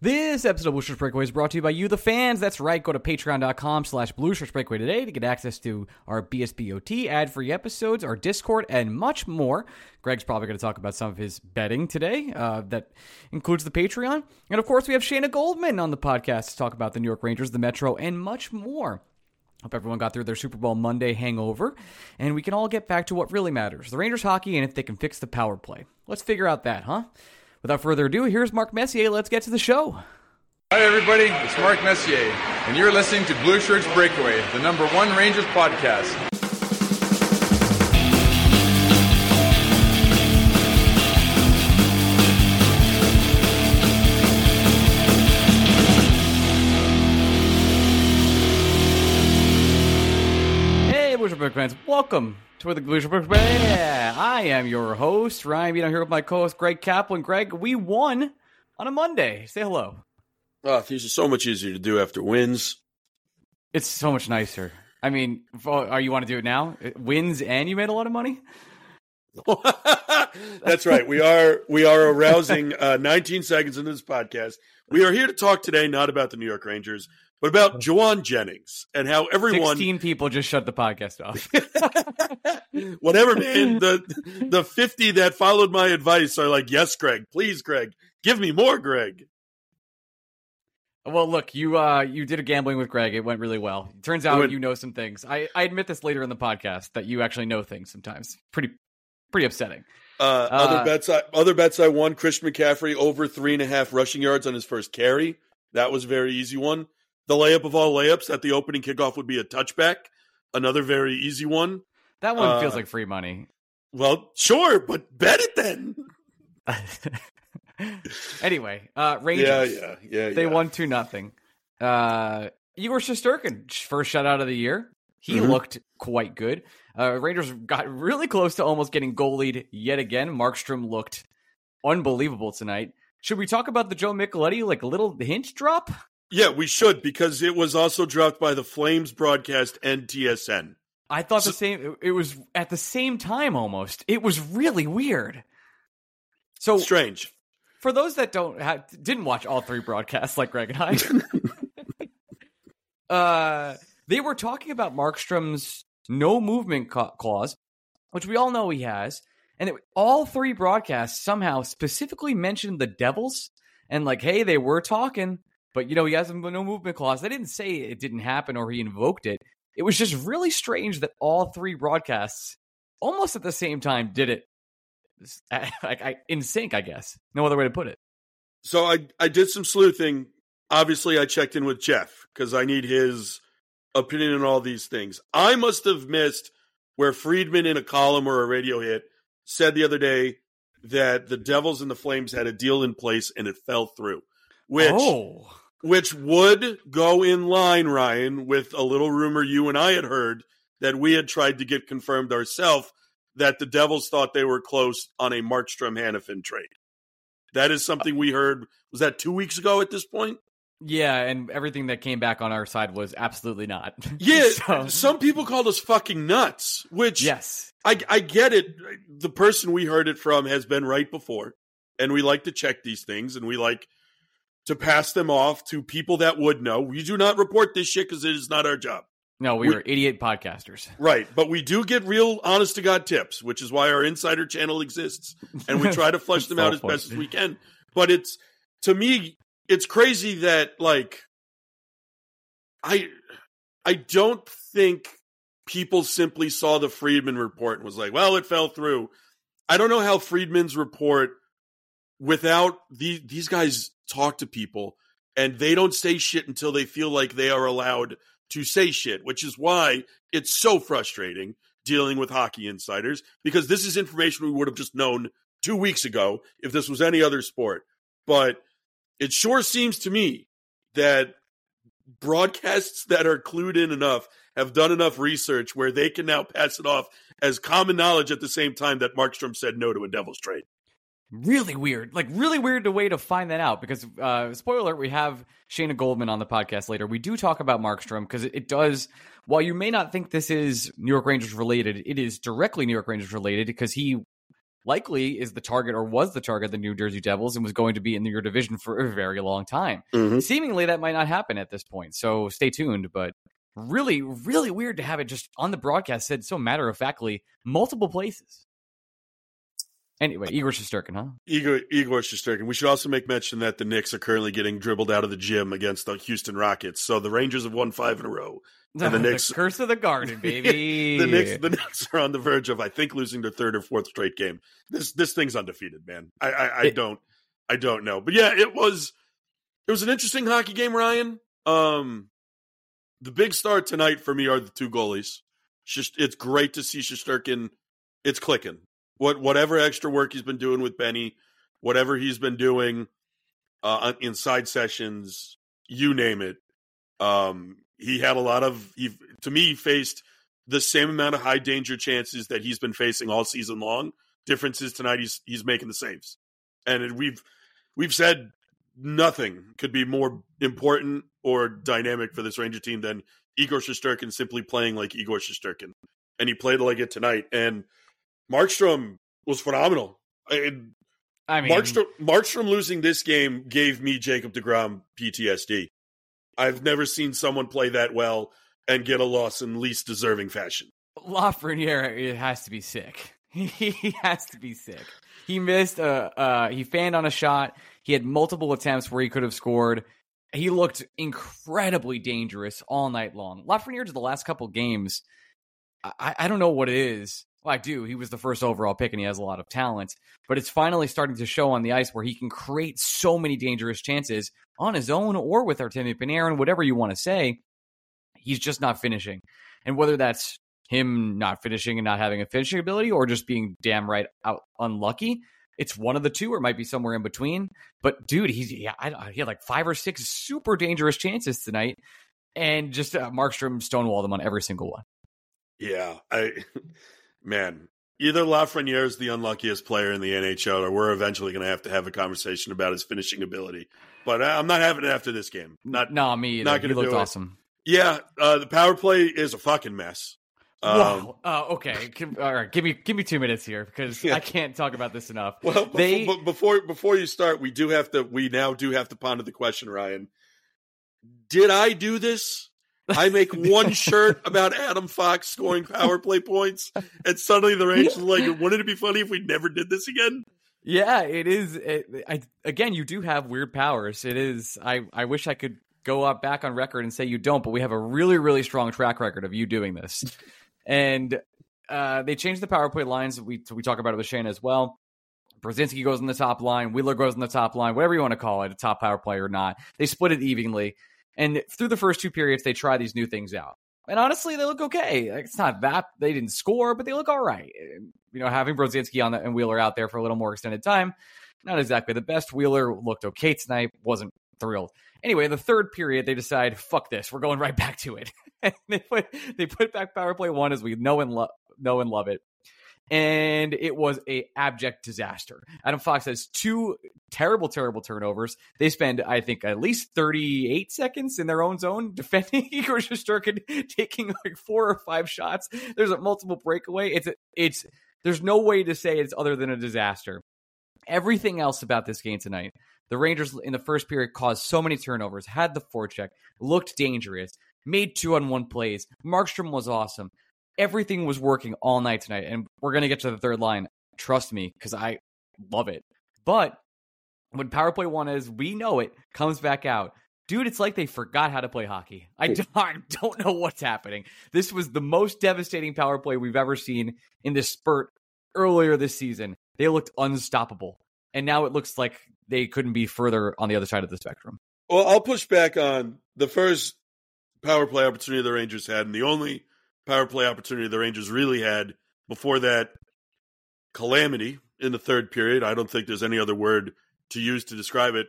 This episode of Blue Shirts Breakaway is brought to you by you, the fans. That's right. Go to patreon.com slash Blue Shirts Breakaway today to get access to our BSBOT ad-free episodes, our Discord, and much more. Greg's probably going to talk about some of his betting today. Uh, that includes the Patreon. And of course, we have Shayna Goldman on the podcast to talk about the New York Rangers, the Metro, and much more. Hope everyone got through their Super Bowl Monday hangover, and we can all get back to what really matters the Rangers hockey and if they can fix the power play. Let's figure out that, huh? Without further ado, here's Mark Messier. Let's get to the show. Hi, everybody. It's Mark Messier, and you're listening to Blue Shirts Breakaway, the number one Rangers podcast. Hey, Blue Shirt Breakaway fans. Welcome to the Blue Shirt Yeah, I am your host, Ryan Beat. I'm here with my co host, Greg Kaplan. Greg, we won on a Monday. Say hello. Oh, these are so much easier to do after wins. It's so much nicer. I mean, are you want to do it now? It wins and you made a lot of money. That's right. We are we are arousing uh, 19 seconds into this podcast. We are here to talk today not about the New York Rangers, but about Jauan Jennings and how everyone 16 people just shut the podcast off. whatever man the the 50 that followed my advice are like, "Yes, Greg. Please, Greg. Give me more, Greg." Well, look, you uh you did a gambling with Greg. It went really well. It turns out went- you know some things. I, I admit this later in the podcast that you actually know things sometimes. Pretty pretty upsetting. Uh, other bets, I, other bets I won. Christian McCaffrey over three and a half rushing yards on his first carry. That was a very easy one. The layup of all layups at the opening kickoff would be a touchback. Another very easy one. That one Uh, feels like free money. Well, sure, but bet it then. anyway, uh Rangers. Yeah, yeah, yeah. They yeah. won two nothing. Uh Igor Shesterkin, first shutout of the year. He Mhm. looked quite good. Uh, Rangers got really close to almost getting goal lead yet again. Markstrom looked unbelievable tonight. Should we talk about the Joe Micheletti like little hint drop? Yeah, we should because it was also dropped by the Flames broadcast and TSN. I thought So- the same. it- was at the same time almost. It was really weird. So Strange. for those that don't ha- didn't watch all three broadcasts like Greg and I, uh, they were talking about Markstrom's no movement clause, which we all know he has, and it, all three broadcasts somehow specifically mentioned the Devils and like, hey, they were talking, but you know he has a no movement clause. They didn't say it didn't happen or he invoked it. It was just really strange that all three broadcasts almost at the same time did it like I, in sync, I guess. No other way to put it. So I I did some sleuthing. Obviously, I checked in with Jeff because I need his opinion on all these things. I must have missed where Friedman in a column or a radio hit said the other day that the Devils and the Flames had a deal in place and it fell through, which oh, which would go in line, Ryan, with a little rumor you and I had heard that we had tried to get confirmed ourselves that the Devils thought they were close on a Markstrom Hanifin trade. That is something we heard. Was that two weeks ago at this point? yeah, and everything that came back on our side was absolutely not. Yeah, So- some people called us fucking nuts, which yes, I, I get it. The person we heard it from has been right before, and we like to check these things, and we like to pass them off to people that would know. We do not report this shit because it is not our job. no, we, We- were idiot podcasters. Right, but we do get real honest to God tips, which is why our insider channel exists, and we try to flush them out as best as we can. But it's to me, it's crazy that like I I don't think people simply saw the Friedman report and was like, well, it fell through. I don't know how Friedman's report without these these guys talk to people and they don't say shit until they feel like they are allowed to say shit, which is why it's so frustrating dealing with hockey insiders because this is information we would have just known two weeks ago if this was any other sport. But it sure seems to me that broadcasts that are clued in enough have done enough research where they can now pass it off as common knowledge at the same time that Markstrom said no to a Devils trade. Really weird, like really weird way to find that out. Because uh, spoiler alert, we have Shayna Goldman on the podcast later. We do talk about Markstrom because it, it does. While you may not think this is New York Rangers related, it is directly New York Rangers related because he likely is the target or was the target of the New Jersey Devils and was going to be in your division for a very long time. Mm-hmm. Seemingly, that might not happen at this point. So stay tuned. But really, really weird to have it just on the broadcast said so matter of factly multiple places. Anyway, Igor Shesterkin, huh? Igor Igor Shesterkin. We should also make mention that the Knicks are currently getting dribbled out of the gym against the Houston Rockets. So the Rangers have won five in a row. And the Knicks, curse of the garden, baby. the Knicks, the Knicks are on the verge of, I think, losing their third or fourth straight game. This this thing's undefeated, man. I I, I It- don't I don't know, but yeah, it was it was an interesting hockey game, Ryan. Um, the big star tonight for me are the two goalies. Just it's great to see Shesterkin. It's clicking. What whatever extra work he's been doing with Benny, whatever he's been doing uh, inside sessions, you name it. Um, he had a lot of he to me he faced the same amount of high danger chances that he's been facing all season long. Difference is tonight he's he's making the saves, and we've we've said nothing could be more important or dynamic for this Ranger team than Igor Shesterkin simply playing like Igor Shesterkin, and he played like it tonight. And Markstrom was phenomenal. And I mean, Markstrom, Markstrom losing this game gave me Jacob Degrom PTSD. I've never seen someone play that well and get a loss in least deserving fashion. Lafreniere it has to be sick. he has to be sick. He missed a uh, he fanned on a shot. He had multiple attempts where he could have scored. He looked incredibly dangerous all night long. Lafreniere to the last couple games, I, I don't know what it is. I do. He was the first overall pick and he has a lot of talent, but it's finally starting to show on the ice where he can create so many dangerous chances on his own or with Artemi Panarin, whatever you want to say. He's just not finishing. And whether that's him not finishing and not having a finishing ability or just being damn right out unlucky. It's one of the two, or might be somewhere in between. But dude, he's he had like five or six super dangerous chances tonight, and just uh, Markstrom stonewalled them on every single one. Yeah, I man, either Lafreniere is the unluckiest player in the NHL, or we're eventually going to have to have a conversation about his finishing ability. But I- I'm not having it after this game. Not No, me either. not he gonna looked do it. awesome. yeah. Uh, the power play is a fucking mess. Um, wow. Uh, okay. All right. Give me give me two minutes here because Yeah. I can't talk about this enough. Well, They- before before you start, we do have to. We now do have to ponder the question, Ryan. Did I do this? I make one shirt about Adam Fox scoring power play points, and suddenly the Rangers like, "Wouldn't it be funny if we never did this again?" Yeah, it is. It, I, again, you do have weird powers. It is. I, I wish I could go up back on record and say you don't, but we have a really, really strong track record of you doing this. and uh, they changed the power play lines. We we talk about it with Shayna as well. Brodzinski goes on the top line. Wheeler goes on the top line. Whatever you want to call it, a top power play or not. They split it evenly. And through the first two periods, they try these new things out. And honestly, they look okay. It's not that they didn't score, but they look all right. You know, having Brodzinski on the, and Wheeler out there for a little more extended time, not exactly the best. Wheeler looked okay tonight. wasn't thrilled. Anyway, the third period, they decide, fuck this, we're going right back to it. and they put they put back power play one as we know and love know and love it. And it was a abject disaster. Adam Fox has two terrible, terrible turnovers. They spend, I think, at least 38 seconds in their own zone defending Igor Shesterkin, taking like four or five shots. There's a multiple breakaway. It's it's there's no way to say it's other than a disaster. Everything else about this game tonight, the Rangers in the first period caused so many turnovers, had the forecheck, looked dangerous, made two on one plays. Markstrom was awesome. Everything was working all night tonight, and we're gonna get to the third line. Trust me, because I love it. But when power play one is, we know it comes back out. Dude, it's like they forgot how to play hockey. I don't, I don't know what's happening. This was the most devastating power play we've ever seen in this spurt earlier this season. They looked unstoppable. And now it looks like they couldn't be further on the other side of the spectrum. Well, I'll push back on the first power play opportunity the Rangers had, and the only power play opportunity the Rangers really had before that calamity in the third period. I don't think there's any other word to use to describe it.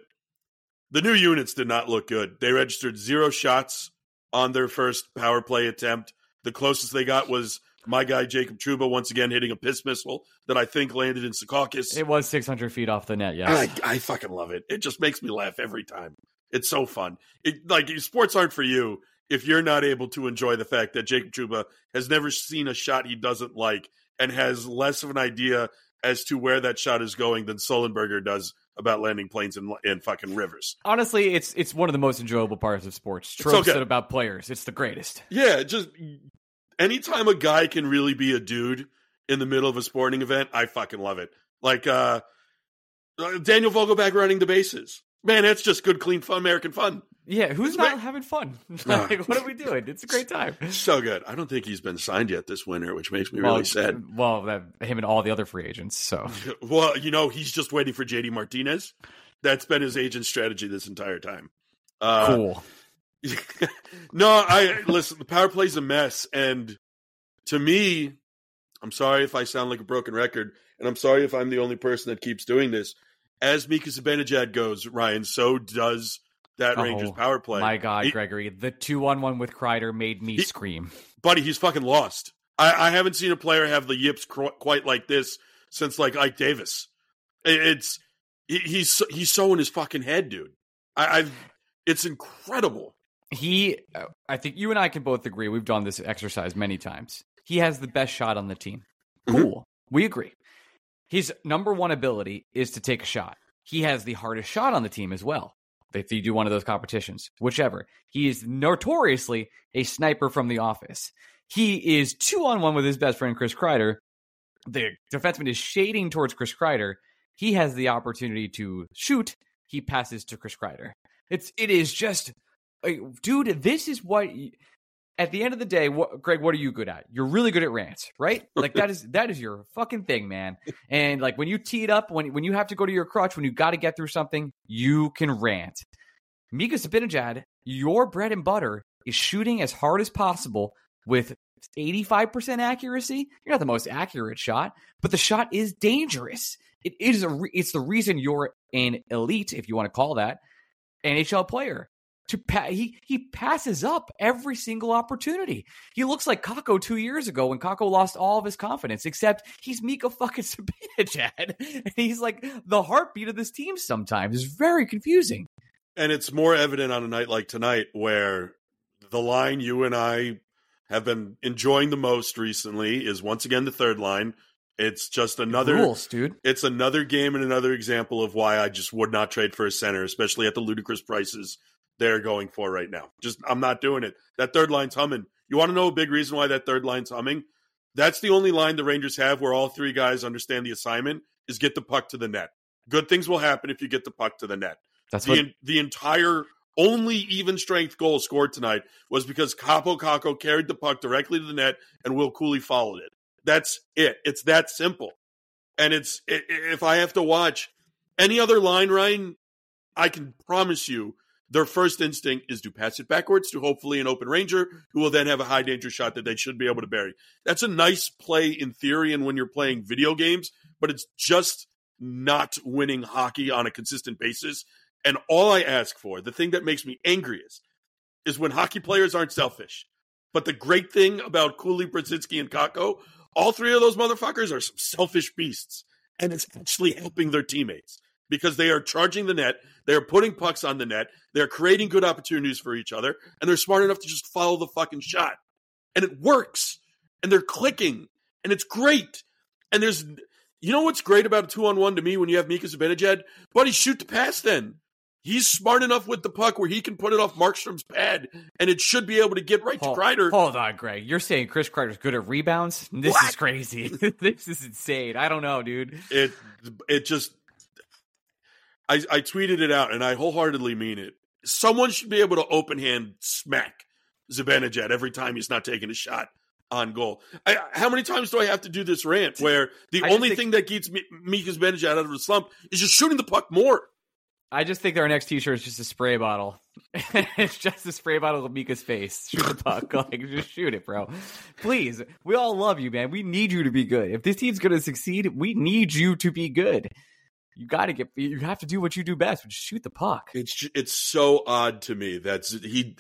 the new units did not look good. They registered zero shots on their first power play attempt. The closest they got was my guy Jacob Trouba once again hitting a piss missile that I think landed in Secaucus. It was 600 feet off the net. Yeah, I, I fucking love it. It just makes me laugh every time. It's so fun. It like sports aren't for you if you're not able to enjoy the fact that Jacob Trouba has never seen a shot he doesn't like and has less of an idea as to where that shot is going than Sullenberger does about landing planes in, in fucking rivers. Honestly, it's it's one of the most enjoyable parts of sports. Tropes okay. about players. It's the greatest. Yeah, just anytime a guy can really be a dude in the middle of a sporting event, I fucking love it. Like uh, uh Daniel Vogelbach running the bases. Man, that's just good, clean, fun American fun. Yeah, who's it's not great. having fun? like, what are we doing? It's a great time. So good. I don't think he's been signed yet this winter, which makes me well, really sad. Well, that, him and all the other free agents. So, well, you know, he's just waiting for JD Martinez. That's been his agent strategy this entire time. Uh, cool. no, I listen. The power play's a mess, and to me, I'm sorry if I sound like a broken record, and I'm sorry if I'm the only person that keeps doing this. As Mika Zibanejad goes, Ryan, so does that oh, Rangers power play. My God, he, Gregory, the two on one with Kreider made me he, scream. Buddy, he's fucking lost. I, I, haven't seen a player have the yips cr- quite like this since like Ike Davis. It, it's he, he's he's so in his fucking head, dude. I, I've it's incredible. He, uh, I think you and I can both agree. We've done this exercise many times. He has the best shot on the team. Mm-hmm. Cool, mm-hmm. we agree. His number one ability is to take a shot. He has the hardest shot on the team as well if you do one of those competitions, whichever. He is notoriously a sniper from the office. He is two on one with his best friend, Chris Kreider. The defenseman is shading towards Chris Kreider. He has the opportunity to shoot. He passes to Chris Kreider. It's it is just, uh, dude. This is what at the end of the day, what, Greg, what are you good at? You're really good at rants, right? Like that is that is your fucking thing, man. And like when you tee it up, when when you have to go to your crutch, when you got to get through something, you can rant. Mika Zibanejad, your bread and butter is shooting as hard as possible with 85% accuracy. You're not the most accurate shot, but the shot is dangerous. It is a re- it's the reason you're an elite, if you want to call that, NHL player to pa- he he passes up every single opportunity. He looks like Kakko two years ago when Kakko lost all of his confidence, except he's Mika fucking Zibanejad. and he's like the heartbeat of this team sometimes. It's very confusing. And it's more evident on a night like tonight where the line you and I have been enjoying the most recently is once again the third line. It's just another rules, dude. It's another game and another example of why I just would not trade for a center, especially at the ludicrous prices they're going for right now. Just I'm not doing it. That third line's humming. You want to know a big reason why that third line's humming? That's the only line the Rangers have where all three guys understand the assignment is get the puck to the net. Good things will happen if you get the puck to the net. That's the what... the entire only even strength goal scored tonight was because Kaapo Kakko carried the puck directly to the net and Will Cuylle followed it. That's it. It's that simple. And it's if I have to watch any other line, Ryan, I can promise you their first instinct is to pass it backwards to hopefully an open ranger who will then have a high danger shot that they should be able to bury. That's a nice play in theory and when you're playing video games, but it's just not winning hockey on a consistent basis. And all I ask for, the thing that makes me angriest, is when hockey players aren't selfish. But the great thing about Cuylle, Brodzinski, and Kakko, all three of those motherfuckers are some selfish beasts. And it's actually helping their teammates because they are charging the net, they are putting pucks on the net, they're creating good opportunities for each other, and they're smart enough to just follow the fucking shot. And it works. And they're clicking. And it's great. And there's you know what's great about a two on one to me when you have Mika Zibanejad? Buddy, shoot the pass then. He's smart enough with the puck where he can put it off Markstrom's pad, and it should be able to get right hold, to Kreider. Hold on, Greg. You're saying Chris Kreider's good at rebounds? This what? is crazy. this is insane. I don't know, dude. It it just I, I tweeted it out, and I wholeheartedly mean it. Someone should be able to open hand smack Zibanejad every time he's not taking a shot on goal. I, how many times do I have to do this rant where the I only think, thing that keeps Mika Zibanejad out of the slump is just shooting the puck more? I just think our next T-shirt is just a spray bottle. it's just a spray bottle of Mika's face. Shoot the puck, like just shoot it, bro. Please, we all love you, man. We need you to be good. If this team's going to succeed, we need you to be good. You got to get you have to do what you do best, which is shoot the puck. It's it's so odd to me that's he.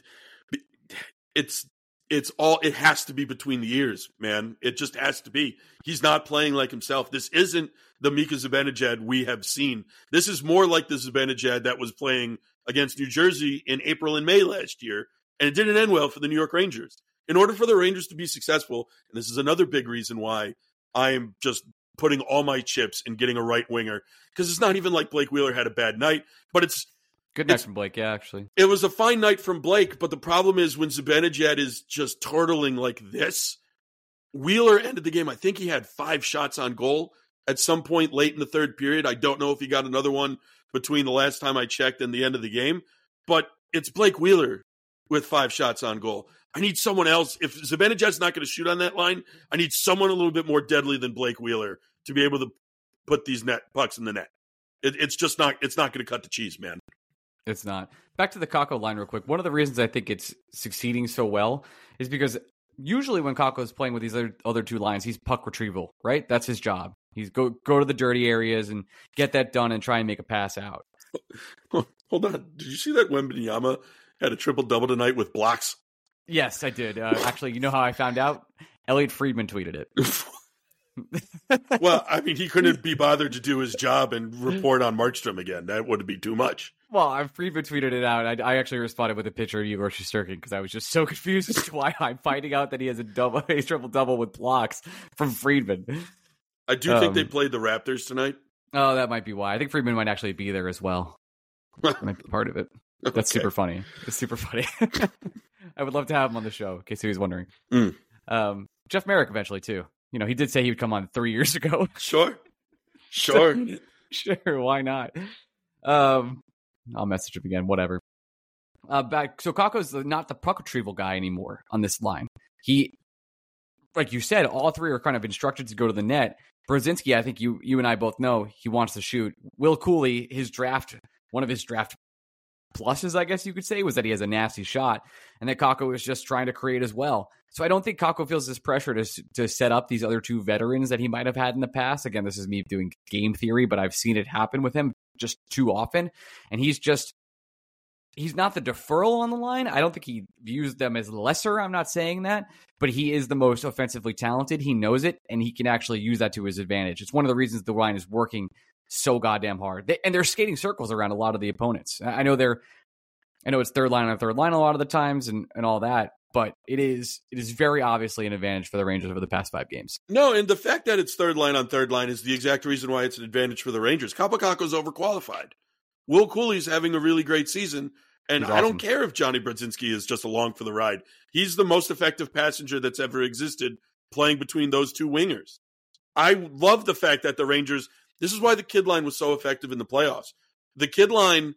It's it's all it has to be between the ears, man. It just has to be. He's not playing like himself. This isn't the Mika Zibanejad we have seen. This is more like the Zibanejad that was playing against New Jersey in April and May last year, and it didn't end well for the New York Rangers. In order for the Rangers to be successful, and this is another big reason why I am just putting all my chips in getting a right winger, because it's not even like Blake Wheeler had a bad night, but it's Good night from Blake, yeah, actually. it was a fine night from Blake, but the problem is when Zibanejad is just turtling like this. Wheeler ended the game. I think he had five shots on goal at some point late in the third period. I don't know if he got another one between the last time I checked and the end of the game, but it's Blake Wheeler with five shots on goal. I need someone else. If Zibanejad's not going to shoot on that line, I need someone a little bit more deadly than Blake Wheeler to be able to put these net pucks in the net. It, it's just not. It's not going to cut the cheese, man. It's not. Back to the Kakko line real quick. One of the reasons I think it's succeeding so well is because usually when Kakko is playing with these other, other two lines, he's puck retrieval, right? That's his job. He's go go to the dirty areas and get that done and try and make a pass out. Hold on. Did you see that Wembanyama had a triple double tonight with blocks? Yes, I did. Uh, actually, you know how I found out? Elliot Friedman tweeted it. well, I mean, he couldn't be bothered to do his job and report on Markstrom again. That would be too much. Well, I Friedman tweeted it out. I, I actually responded with a picture of Igor Shesterkin because I was just so confused as to why I'm finding out that he has a double, a triple double with blocks from Friedman. I do think they Um, played the Raptors tonight. Oh, that might be why. I think Friedman might actually be there as well. That might be part of it. That's Okay. super funny. It's super funny. I would love to have him on the show, in case he was wondering. Mm. Um, Jeff Marek eventually too. You know, he did say he would come on three years ago. Sure. Sure. sure, why not? Um, I'll message him again. Whatever. Uh, back. So Kakko's not the puck retrieval guy anymore on this line. He, like you said, all three are kind of instructed to go to the net. Brodzinski, I think you you and I both know he wants to shoot. Will Cuylle, his draft, one of his draft pluses, I guess you could say, was that he has a nasty shot, and that Kakko is just trying to create as well. So I don't think Kakko feels this pressure to to set up these other two veterans that he might have had in the past. Again, this is me doing game theory, but I've seen it happen with him just too often, and he's just he's not the deferral on the line. I don't think he views them as lesser. I'm not saying that, but he is the most offensively talented. He knows it, and he can actually use that to his advantage. It's one of the reasons the line is working so goddamn hard, they, and they're skating circles around a lot of the opponents. I know they're, I know it's third line on third line a lot of the times, and and all that. But it is it is very obviously an advantage for the Rangers over the past five games. No, and the fact that it's third line on third line is the exact reason why it's an advantage for the Rangers. Kaapo Kakko's overqualified. Will Cuylle's having a really great season, and He's I don't care if Johnny Brodzinski is just along for the ride. He's the most effective passenger that's ever existed playing between those two wingers. I love the fact that the Rangers, this is why the kid line was so effective in the playoffs. The kid line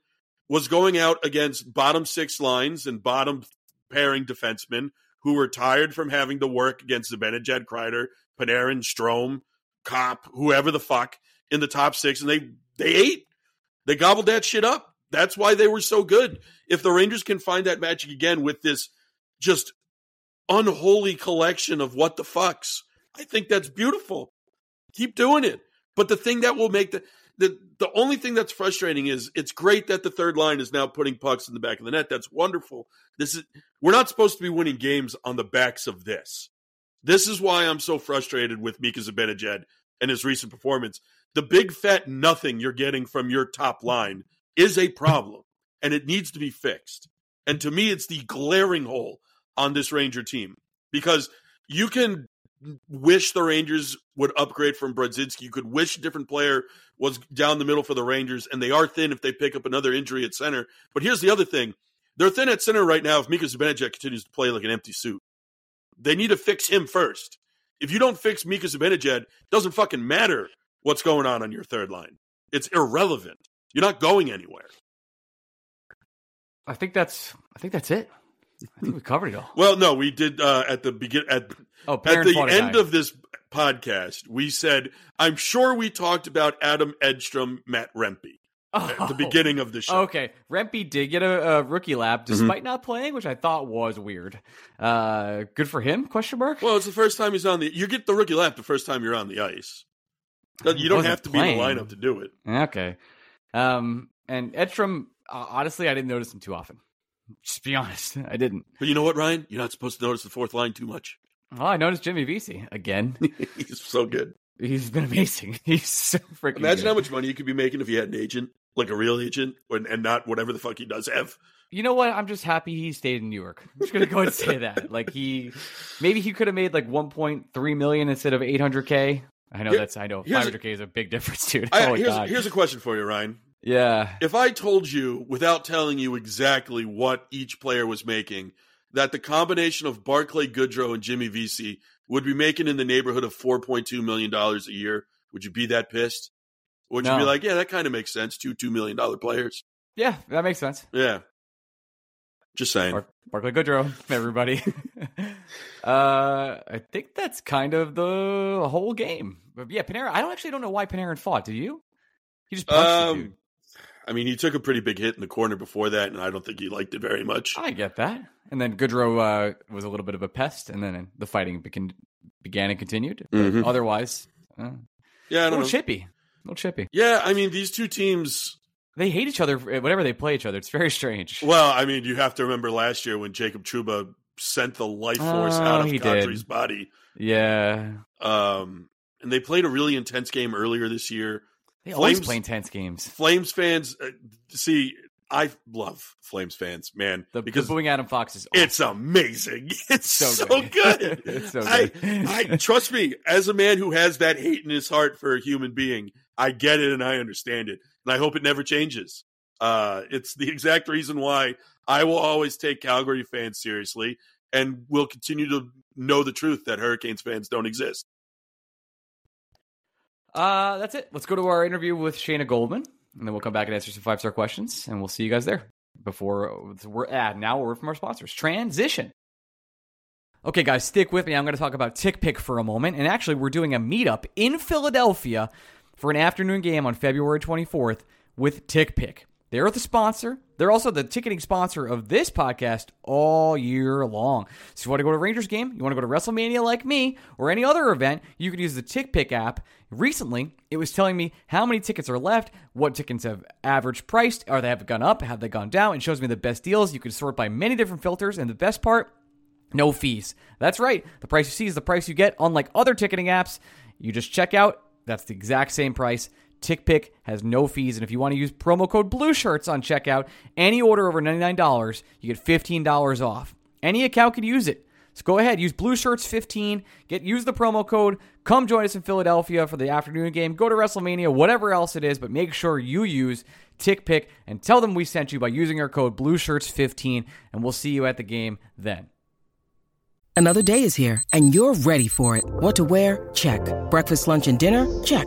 was going out against bottom six lines and bottom pairing defensemen who were tired from having to work against Zibanejad, Kreider, Panarin, Strome, Copp, whoever the fuck in the top six, and they they ate. They gobbled that shit up. That's why they were so good. If the Rangers can find that magic again with this just unholy collection of what the fucks, I think that's beautiful. Keep doing it. But the thing that will make the the the only thing that's frustrating is it's great that the third line is now putting pucks in the back of the net. That's wonderful. This is we're not supposed to be winning games on the backs of this. This is why I'm so frustrated with Mika Zibanejad and his recent performance. The big fat nothing you're getting from your top line is a problem, and it needs to be fixed. And to me, it's the glaring hole on this Ranger team because you can wish the Rangers would upgrade from Brodzinski. You could wish a different player was down the middle for the Rangers, and they are thin if they pick up another injury at center. But here's the other thing: they're thin at center right now. If Mika Zibanejad continues to play like an empty suit, they need to fix him first. If you don't fix Mika Zibanejad, it doesn't fucking matter what's going on on your third line. It's irrelevant. You're not going anywhere. I think that's I think that's it. I think we covered it all. Well, no, we did uh, at the begin at Oh, at the end of this podcast. We said, "I'm sure we talked about Adam Edstrom, Matt Rempe at the Oh. beginning of the show." Okay, Rempe did get a, a rookie lap Mm-hmm. despite not playing, which I thought was weird. Uh, good for him? Question mark. Well, it's the first time he's on the. You get the rookie lap the first time you're on the ice. You don't have to be in the lineup to do it. Okay. Um, and Edstrom, honestly, I didn't notice him too often. Just be honest, I didn't. But you know what, Ryan? You're not supposed to notice the fourth line too much. Well, I noticed Jimmy Vesey again. He's so good. He's been amazing. He's so freaking. Imagine good. how much money you could be making if you had an agent, like a real agent, and and not whatever the fuck he does have. You know what? I'm just happy he stayed in New York. I'm just gonna go and say that. Like he, maybe he could have made like 1.3 million instead of 800k. I know Here- that's. I know 500k is a big difference, dude. I, oh here's, god. here's a question for you, Ryan. Yeah. If I told you, without telling you exactly what each player was making, that the combination of Barclay Goodrow and Jimmy Vesey would be making in the neighborhood of $4.2 million a year, would you be that pissed? Would you be like, yeah, that kind of makes sense. Two $2 million players. Yeah, that makes sense. Yeah. Just saying. Bar- Barclay Goodrow, everybody. uh, I think that's kind of the whole game. But yeah, Panera, I don't actually don't know why Panarin fought. Did you? He just punched the dude. I mean, he took a pretty big hit in the corner before that, and I don't think he liked it very much. I get that. And then Goodrow uh, was a little bit of a pest, and then the fighting began, began and continued. Mhm. Otherwise, uh, Yeah, a little know. chippy, a little chippy. Yeah, I mean, these two teams. They hate each other whenever they play each other. It's very strange. Well, I mean, you have to remember last year when Jacob Trouba sent the life force Oh, out of. Kadri's body. Yeah, Um, and they played a really intense game earlier this year. They always Flames- play intense games. Flames fans, uh, see, I love Flames fans, man, The, because the booing Adam Fox is awesome. it's amazing. It's so, So good. good. It's so I. I trust me, as a man who has that hate in his heart for a human being, I get it and I understand it, and I hope it never changes. Uh, it's the exact reason why I will always take Calgary fans seriously and will continue to know the truth that Hurricanes fans don't exist. Uh, that's it. Let's go to our interview with Shayna Goldman, and then we'll come back and answer some five star questions, and we'll see you guys there. Before we're ah, now we're from our sponsors. Transition. Okay, guys, stick with me. I'm going to talk about TickPick for a moment, and actually, we're doing a meetup in Philadelphia for an afternoon game on February 24th with TickPick. They're the sponsor. They're also the ticketing sponsor of this podcast all year long. So if you want to go to Rangers game, you want to go to WrestleMania like me, or any other event, you could use the TickPick app. Recently, it was telling me how many tickets are left, what tickets have average priced, or they have gone up, have they gone down. It shows me the best deals. You can sort by many different filters, and the best part, no fees. That's right. The price you see is the price you get. Unlike other ticketing apps, you just check out. That's the exact same price. TickPick has no fees, and if you want to use promo code Blue Shirts on checkout, any order over ninety nine dollars, you get fifteen dollars off. Any account can use it. So go ahead, use Blue Shirts fifteen. Get use the promo code. Come join us in Philadelphia for the afternoon game. Go to WrestleMania, whatever else it is, but make sure you use TickPick and tell them we sent you by using our code Blue Shirts fifteen, and we'll see you at the game then. Another day is here, and you're ready for it. What to wear? Check. Breakfast, lunch, and dinner? Check.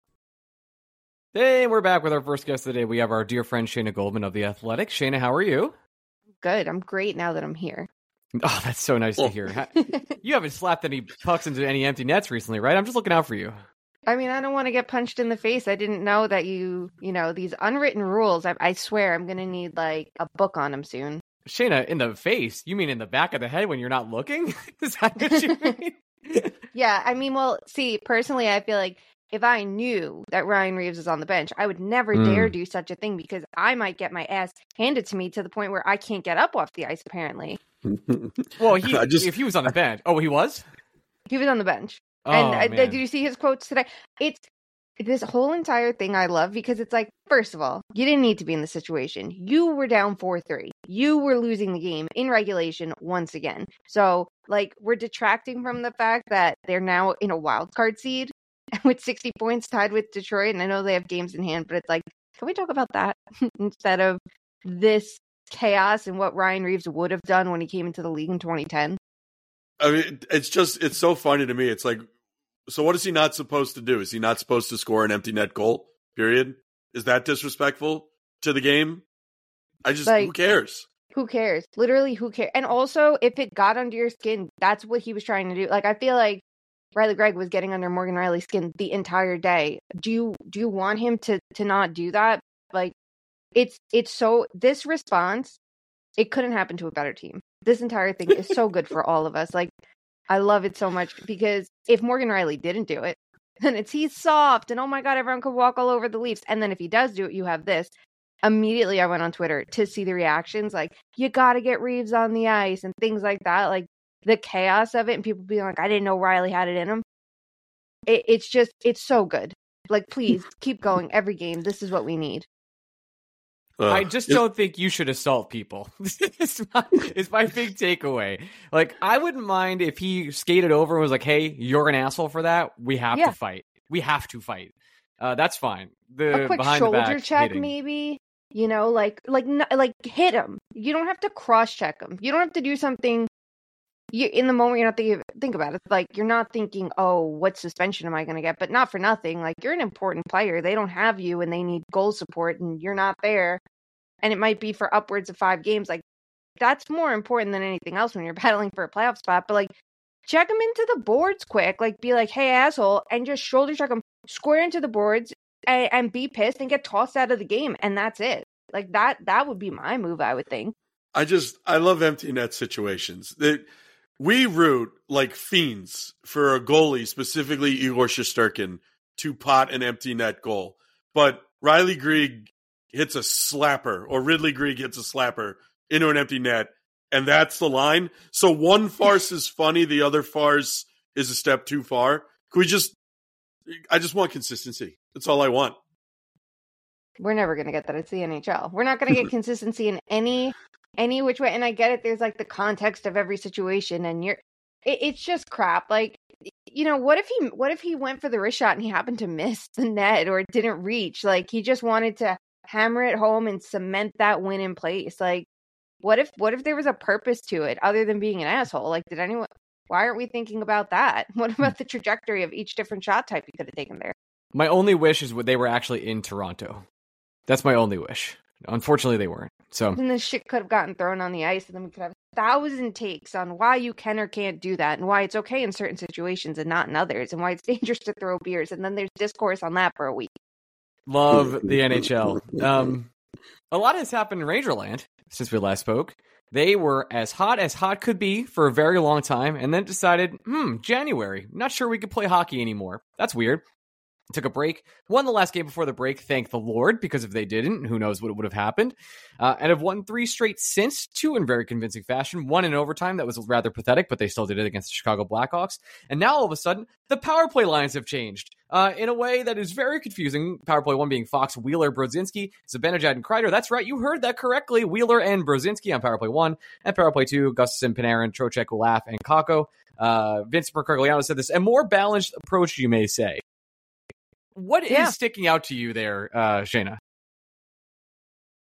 Hey, we're back with our first guest of the day. We have our dear friend Shayna Goldman of The Athletic. Shayna, how are you? Good. I'm great now that I'm here. Oh, that's so nice to hear. You haven't slapped any pucks into any empty nets recently, right? I'm just looking out for you. I mean, I don't want to get punched in the face. I didn't know that you, you know, these unwritten rules. I, I swear I'm going to need like a book on them soon. Shayna, in the face? You mean in the back of the head when you're not looking? Is that what you mean? Yeah. I mean, well, see, personally, I feel like if I knew that Ryan Reaves is on the bench, I would never Mm. dare do such a thing because I might get my ass handed to me to the point where I can't get up off the ice, apparently. well, he, just- if he was on the bench. Oh, he was? He was on the bench. Oh, and uh, man. did you see his quotes today? It's this whole entire thing I love because it's like, first of all, you didn't need to be in the situation. You were down 4 3. You were losing the game in regulation once again. So, like, we're detracting from the fact that they're now in a wild card seed with 60 points tied with Detroit. And I know they have games in hand, but it's like, can we talk about that instead of this chaos and what Ryan Reaves would have done when he came into the league in 2010? I mean, it's just it's so funny to me. It's like, so what is he not supposed to do? Is he not supposed to score an empty net goal? Period. Is that disrespectful to the game? I just Like- who cares? Who cares? Literally, who cares? And also, if it got under your skin, that's what he was trying to do. Like, I feel like Ridly Greig was getting under Morgan Rielly's skin the entire day. Do you do you want him to to not do that? Like, it's it's so this response, it couldn't happen to a better team. This entire thing is so good for all of us. Like, I love it so much because if Morgan Rielly didn't do it, then it's he's soft and oh my god, everyone could walk all over the Leafs. And then if he does do it, you have this immediately I went on Twitter to see the reactions like you got to get Reaves on the ice and things like that like the chaos of it and people being like I didn't know Rielly had it in him it, it's just it's so good like please keep going every game this is what we need Uh, I just it- don't think you should assault people. it's, my, it's my big takeaway. Like, I wouldn't mind if he skated over and was like, "Hey, you're an asshole for that. We have Yeah. to fight. We have to fight." Uh, that's fine. The a quick behind the shoulder back check hitting. maybe you know like like like hit him you don't have to cross check him you don't have to do something you in the moment you're not thinking think about it. Like you're not thinking oh what suspension am i going to get? But not for nothing like you're an important player. They don't have you and they need goal support and you're not there. And it might be for upwards of five games like that's more important than anything else when you're battling for a playoff spot. But like check him into the boards quick. Like be like hey asshole and just shoulder check him square into the boards and, and be pissed and get tossed out of the game and that's it. Like that that would be my move i would think. I just I love empty net situations. That we root like fiends for a goalie, specifically Igor Shesterkin, to pot an empty net goal. But Ridly Greig hits a slapper, or Ridly Greig hits a slapper into an empty net, and that's the line. So one farce is funny, the other farce is a step too far. Can we just? I just want consistency. That's all I want. we're never going to get that it's the nhl we're not going to get consistency in any any which way and i get it there's like the context of every situation and you're it, it's just crap like you know what if he what if he went for the wrist shot and he happened to miss the net or didn't reach like he just wanted to hammer it home and cement that win in place like what if what if there was a purpose to it other than being an asshole like did anyone why aren't we thinking about that what hmm. about the trajectory of each different shot type you could have taken there My only wish is what they were actually in Toronto. That's my only wish. Unfortunately, they weren't. So And this shit could have gotten thrown on the ice, and then we could have a thousand takes on why you can or can't do that, and why it's okay in certain situations and not in others, and why it's dangerous to throw beers. And then there's discourse on that for a week. love the NHL. Um, a lot has happened in Rangerland since we last spoke. They were as hot as hot could be for a very long time, and then decided, hmm, January, not sure we could play hockey anymore. That's weird. Took a break, won the last game before the break, thank the Lord, because if they didn't, who knows what would have happened. Uh, and have won three straight since, two in very convincing fashion. One in overtime that was rather pathetic, but they still did it against the Chicago Blackhawks. And now all of a sudden, the power play lines have changed uh, in a way that is very confusing. Power play one being Fox, Wheeler, Brodzinski, Zibanejad, and Kreider. That's right, you heard that correctly. Wheeler and Brodzinski on power play one, and power play two, Gustafsson, Panarin, Trocheck, Olaf, and Kakko. Uh, Vince said this, a more balanced approach, you may say. What is Yeah. sticking out to you there, uh, Shayna?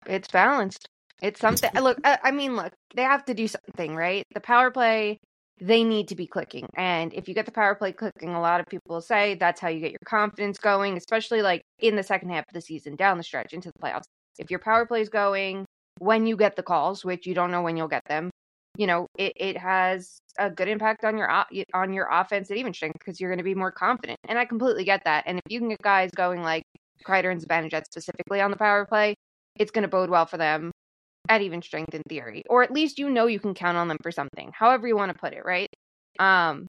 It's balanced. It's something. look, I, I mean, look, they have to do something, right? The power play, they need to be clicking. And if you get the power play clicking, a lot of people say that's how you get your confidence going, especially like in the second half of the season, down the stretch into the playoffs. If your power play is going when you get the calls, which you don't know when you'll get them, you know, it, it has a good impact on your on your offense at even strength because you're going to be more confident. And I completely get that. And if you can get guys going like Kreider and Zibanejad specifically on the power play, it's going to bode well for them at even strength in theory, or at least you know you can count on them for something, however you want to put it, right? Um,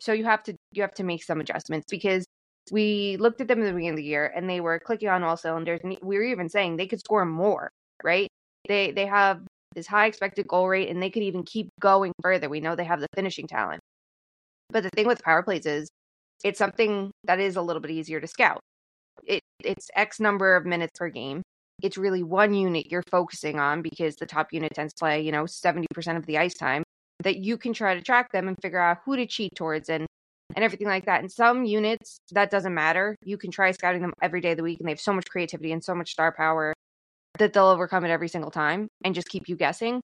so you have to you have to make some adjustments because we looked at them at the beginning of the year and they were clicking on all cylinders, and we were even saying they could score more, right? They they have this high expected goal rate, and they could even keep going further. We know they have the finishing talent, but the thing with power plays is it's something that is a little bit easier to scout. It it's X number of minutes per game it's really one unit you're focusing on because the top unit tends to play, you know, 70% of the ice time that you can try to track them and figure out who to cheat towards and and everything like that. In some units, that doesn't matter. You can try scouting them every day of the week and they have so much creativity and so much star power that they'll overcome it every single time and just keep you guessing.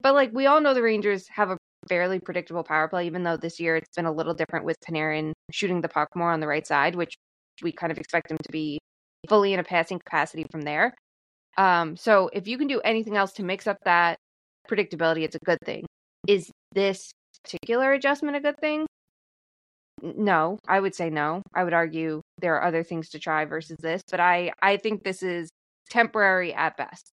But like we all know the Rangers have a fairly predictable power play, even though this year it's been a little different with Panarin shooting the puck more on the right side, which we kind of expect him to be fully in a passing capacity from there Um, so if you can do anything else to mix up that predictability, it's a good thing. Is this particular adjustment a good thing? No, I would say no. I would argue there are other things to try versus this, but I I think this is temporary at best.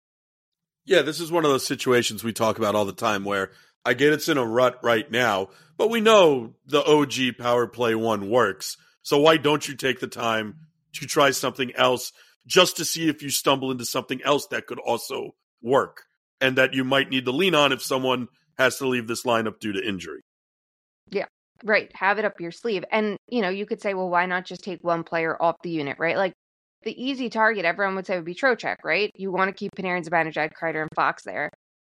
Yeah, this is one of those situations we talk about all the time where I get it's in a rut right now, but we know the OG power play one works. So why don't you take the time to try something else just to see if you stumble into something else that could also work and that you might need to lean on if someone has to leave this lineup due to injury. Yeah. Right. Have it up your sleeve. And, you know, you could say, well, why not just take one player off the unit, right? Like the easy target, everyone would say would be Trocheck, right? You want to keep Panarin, Zibanejad, Kreider, and Fox there.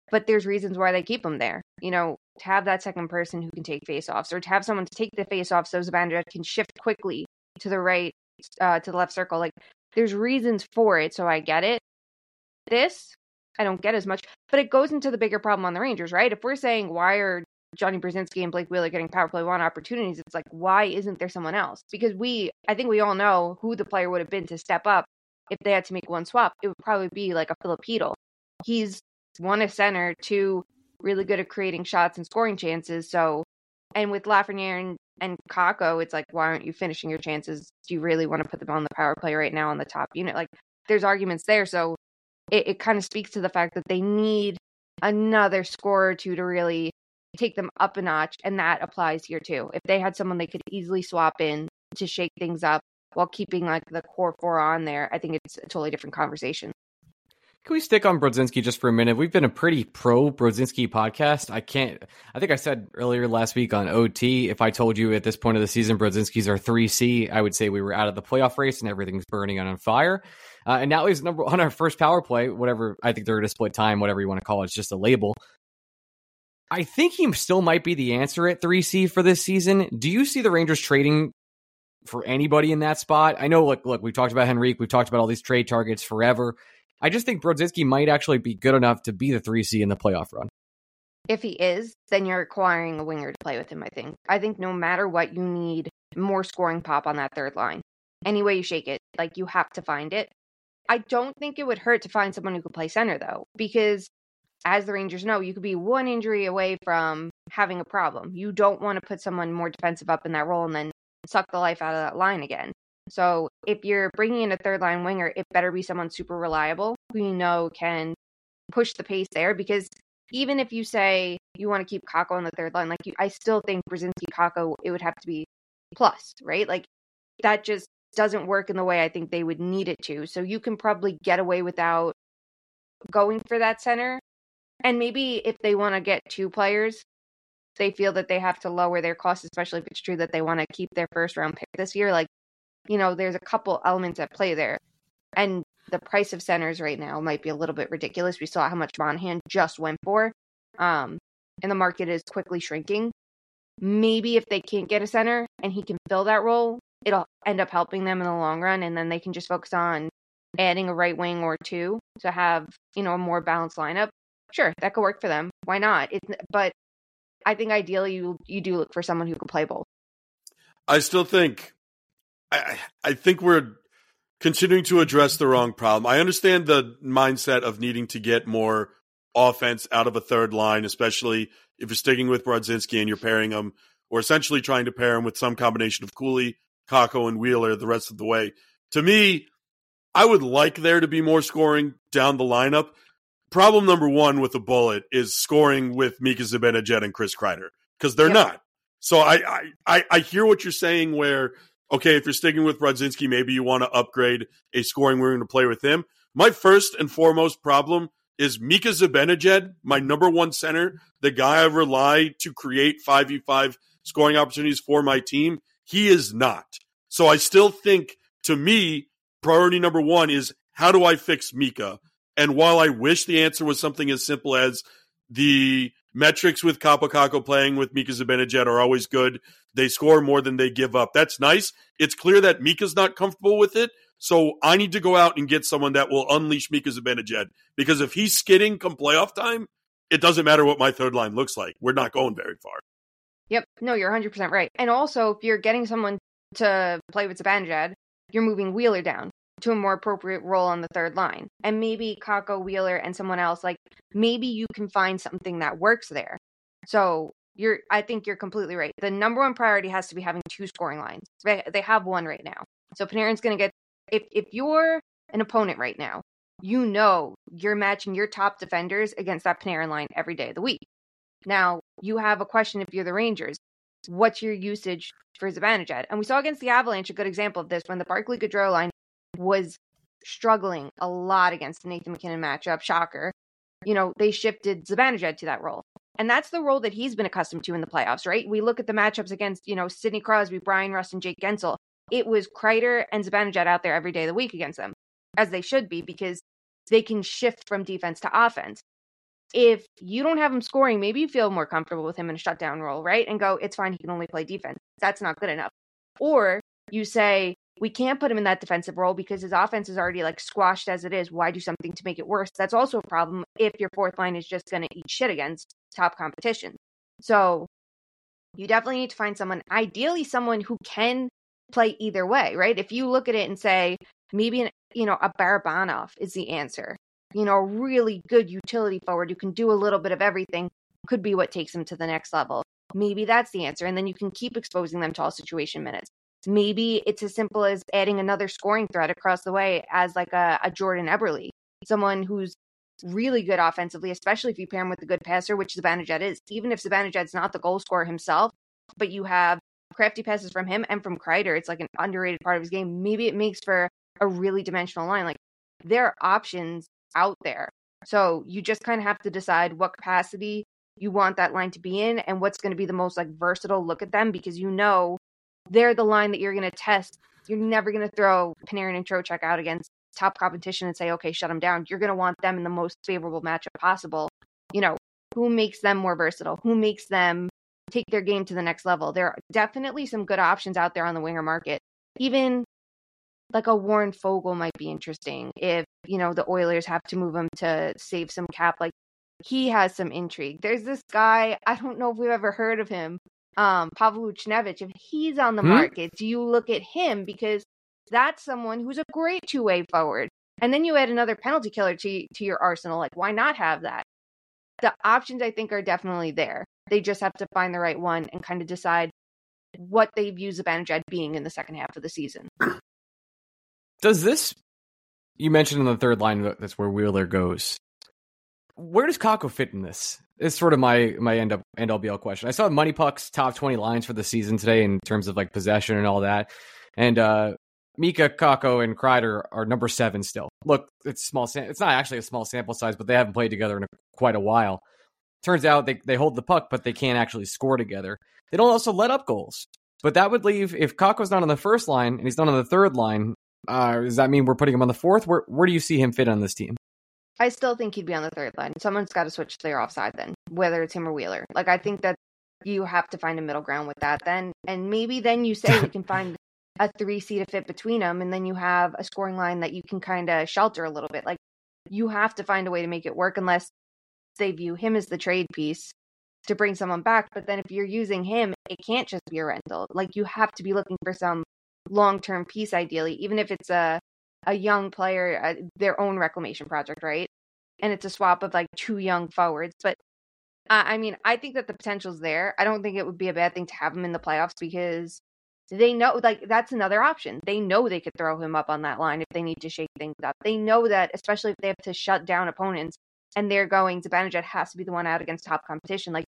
But there's reasons why they keep them there. You know, to have that second person who can take faceoffs or to have someone to take the faceoff so Zibanejad can shift quickly to the right, uh, to the left circle. Like there's reasons for it, so I get it. This, I don't get as much, but it goes into the bigger problem on the Rangers, right? If we're saying why are Johnny Brodzinski and Blake Wheeler getting power play one opportunities, it's like why isn't there someone else? Because we, I think we all know who the player would have been to step up if they had to make one swap. It would probably be like a Filipino. He's one a center, two really good at creating shots and scoring chances. So, and with Lafreniere and, and Kakko, it's like, why aren't you finishing your chances? Do you really want to put them on the power play right now on the top unit? Like, there's arguments there. So, it, it kind of speaks to the fact that they need another score or two to really take them up a notch. And that applies here too. If they had someone they could easily swap in to shake things up while keeping like the core four on there, I think it's a totally different conversation. Can we stick on Brodzinski just for a minute? We've been a pretty pro Brodzinski podcast. I can't, I think I said earlier last week on OT, if I told you at this point of the season Brodzinski's our 3C, I would say we were out of the playoff race and everything's burning on fire. Uh, and now he's number on our first power play, whatever, I think they're going to split time, whatever you want to call it. It's just a label. I think he still might be the answer at 3C for this season. Do you see the Rangers trading for anybody in that spot? I know, look, look, we've talked about Henrique, we've talked about all these trade targets forever. I just think Brodzinski might actually be good enough to be the 3C in the playoff run. If he is, then you're acquiring a winger to play with him, I think. I think no matter what, you need more scoring pop on that third line. Any way you shake it, like you have to find it. I don't think it would hurt to find someone who could play center, though, because as the Rangers know, you could be one injury away from having a problem. You don't want to put someone more defensive up in that role and then suck the life out of that line again. So if you're bringing in a third line winger, it better be someone super reliable who you know can push the pace there. Because even if you say you want to keep Kakko on the third line, like you, I still think Brodzinski Kakko, it would have to be plus, right? Like that just doesn't work in the way I think they would need it to. So you can probably get away without going for that center. And maybe if they want to get two players, they feel that they have to lower their costs, especially if it's true that they want to keep their first round pick this year. Like you know, there's a couple elements at play there. And the price of centers right now might be a little bit ridiculous. We saw how much Monahan just went for. Um, and the market is quickly shrinking. Maybe if they can't get a center and he can fill that role, it'll end up helping them in the long run. And then they can just focus on adding a right wing or two to have, you know, a more balanced lineup. Sure, that could work for them. Why not? But I think ideally you you do look for someone who can play both. I still think I, I think we're continuing to address the wrong problem. I understand the mindset of needing to get more offense out of a third line, especially if you're sticking with Brodzinski and you're pairing him, or essentially trying to pair him with some combination of Cuylle, Kakko, and Wheeler the rest of the way. To me, I would like there to be more scoring down the lineup. Problem number one with the bullet is scoring with Mika Zibanejad and Chris Kreider because they're not. So I, I I hear what you're saying where okay, if you're sticking with Brodzinski, maybe you want to upgrade a scoring winger to play with him. My first and foremost problem is Mika Zibanejad, my number one center, the guy I rely to create 5v5 scoring opportunities for my team. He is not. So I still think, to me, priority number one is how do I fix Mika? And while I wish the answer was something as simple as the metrics with Kaapo Kakko playing with Mika Zibanejad are always good. They score more than they give up. That's nice. It's clear that Mika's not comfortable with it. So I need to go out and get someone that will unleash Mika Zibanejad. Because if he's skidding come playoff time, it doesn't matter what my third line looks like. We're not going very far. Yep. No, you're 100% right. And also, if you're getting someone to play with Zibanejad, you're moving Wheeler down. To a more appropriate role on the third line. And maybe Kakko, Wheeler, and someone else, like maybe you can find something that works there. So you're I think you're completely right. The number one priority has to be having two scoring lines. They have one right now. So Panarin's gonna get if if you're an opponent right now, you know you're matching your top defenders against that Panarin line every day of the week. Now you have a question if you're the Rangers. What's your usage for Zibanejad? And we saw against the Avalanche a good example of this when the Barclay Goodrow line was struggling a lot against the Nathan MacKinnon matchup. Shocker. You know, they shifted Zibanejad to that role. And that's the role that he's been accustomed to in the playoffs, right? We look at the matchups against, you know, Sidney Crosby, Bryan Rust, and Jake Guentzel. It was Kreider and Zibanejad out there every day of the week against them, as they should be, because they can shift from defense to offense. If you don't have him scoring, maybe you feel more comfortable with him in a shutdown role, right? And go, it's fine, he can only play defense. That's not good enough. Or you say, we can't put him in that defensive role because his offense is already like squashed as it is. Why do something to make it worse? That's also a problem if your fourth line is just going to eat shit against top competition. So you definitely need to find someone, ideally someone who can play either way, right? If you look at it and say maybe an, you know a Barabanov is the answer, you know, a really good utility forward who can do a little bit of everything could be what takes him to the next level. Maybe that's the answer, and then you can keep exposing them to all situation minutes. Maybe it's as simple as adding another scoring threat across the way as like a, a Jordan Eberle, someone who's really good offensively, especially if you pair him with a good passer, which Zibanejad is. Even if Zibanejad's not the goal scorer himself, but you have crafty passes from him and from Kreider, it's like an underrated part of his game. Maybe it makes for a really dimensional line. Like there are options out there. So you just kind of have to decide what capacity you want that line to be in and what's going to be the most like versatile look at them because you know they're the line that you're going to test. You're never going to throw Panarin and Trocheck out against top competition and say, okay, shut them down. You're going to want them in the most favorable matchup possible. You know, who makes them more versatile? Who makes them take their game to the next level? There are definitely some good options out there on the winger market. Even like a Warren Foegele might be interesting if, you know, the Oilers have to move him to save some cap. Like he has some intrigue. There's this guy, I don't know if we've ever heard of him, um, Pavel if he's on the hmm? market, do you look at him because that's someone who's a great two way forward? And then you add another penalty killer to to your arsenal. Like, why not have that? The options I think are definitely there. They just have to find the right one and kind of decide what they view Zibanejad being in the second half of the season. Does this? You mentioned in the third line that's where Wheeler goes. Where does Kakko fit in this? It's sort of my my end up end all be all question. I saw MoneyPuck's top twenty lines for the season today in terms of like possession and all that, and uh Mika, Kakko, and Kreider are number seven still. Look, it's small. Sam- it's not actually a small sample size, but they haven't played together in a, quite a while. Turns out they they hold the puck, but they can't actually score together. They don't also let up goals. But that would leave if Kakko's not on the first line and he's not on the third line. Uh, does that mean we're putting him on the fourth? Where where do you see him fit on this team? I still think he'd be on the third line. Someone's got to switch to their offside then, whether it's him or Wheeler. Like I think that you have to find a middle ground with that then, and maybe then you say we can find a three C to fit between them, and then you have a scoring line that you can kind of shelter a little bit. Like you have to find a way to make it work, unless they view him as the trade piece to bring someone back. But then if you're using him, it can't just be a rental. Like you have to be looking for some long term piece, ideally, even if it's a a young player, uh, their own reclamation project, right? And it's a swap of like two young forwards. But uh, I mean, I think that the potential's there. I don't think it would be a bad thing to have him in the playoffs because they know, like, that's another option. They know they could throw him up on that line if they need to shake things up. They know that, especially if they have to shut down opponents and they're going to Zibanejad has to be the one out against top competition. Like,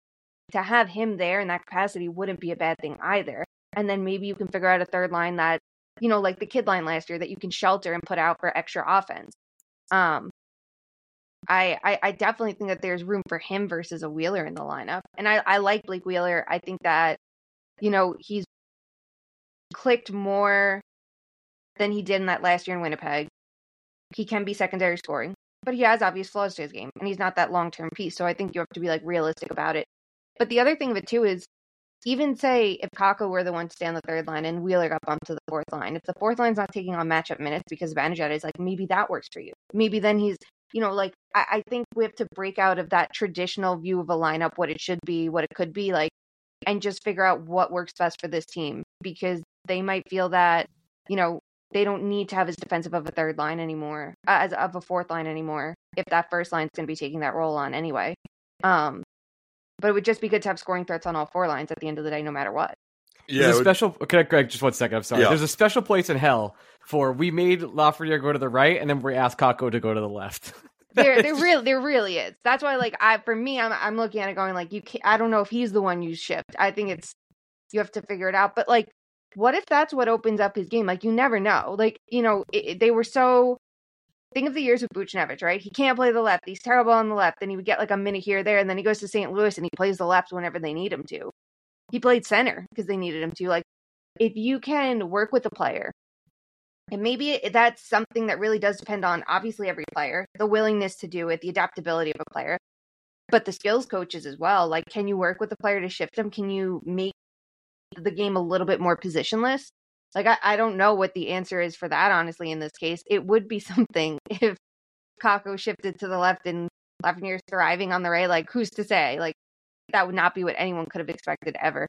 to have him there in that capacity wouldn't be a bad thing either. And then maybe you can figure out a third line that you know, like the kid line last year that you can shelter and put out for extra offense. Um, I, I, I definitely think that there's room for him versus a Wheeler in the lineup, and I I like Blake Wheeler. I think that you know he's clicked more than he did in that last year in Winnipeg. He can be secondary scoring, but he has obvious flaws to his game, and he's not that long term piece. So I think you have to be like realistic about it. But the other thing of it too is even say if Kakko were the one to stay on the third line and Wheeler got bumped to the fourth line, if the fourth line's not taking on matchup minutes because Vanjad is like, maybe that works for you. Maybe then he's, you know, like I, I think we have to break out of that traditional view of a lineup, what it should be, what it could be like, and just figure out what works best for this team because they might feel that, you know, they don't need to have as defensive of a third line anymore, uh, as of a fourth line anymore. If that first line's going to be taking that role on anyway, um, but it would just be good to have scoring threats on all four lines at the end of the day, no matter what. Yeah, There's a would- special. Okay, Greg, just one second. I'm sorry. Yeah. There's a special place in hell for we made Lafreniere go to the right, and then we asked Kakko to go to the left. there there really there really is that's why like i for me i'm i'm looking at it going like you can't i don't know if he's the one you shipped i think it's you have to figure it out but like what if that's what opens up his game like you never know like you know it, it- they were so think of the years with Buchnevich, right? He can't play the left. He's terrible on the left. Then he would get like a minute here, there, and then he goes to St. Louis and he plays the left whenever they need him to. He played center because they needed him to. Like, if you can work with a player, and maybe that's something that really does depend on obviously every player, the willingness to do it, the adaptability of a player, but the skills coaches as well. Like, can you work with the player to shift them? Can you make the game a little bit more positionless? Like, I, I don't know what the answer is for that, honestly, in this case. It would be something if Kakko shifted to the left and Lafreniere's thriving on the right. Like, who's to say? Like, that would not be what anyone could have expected ever.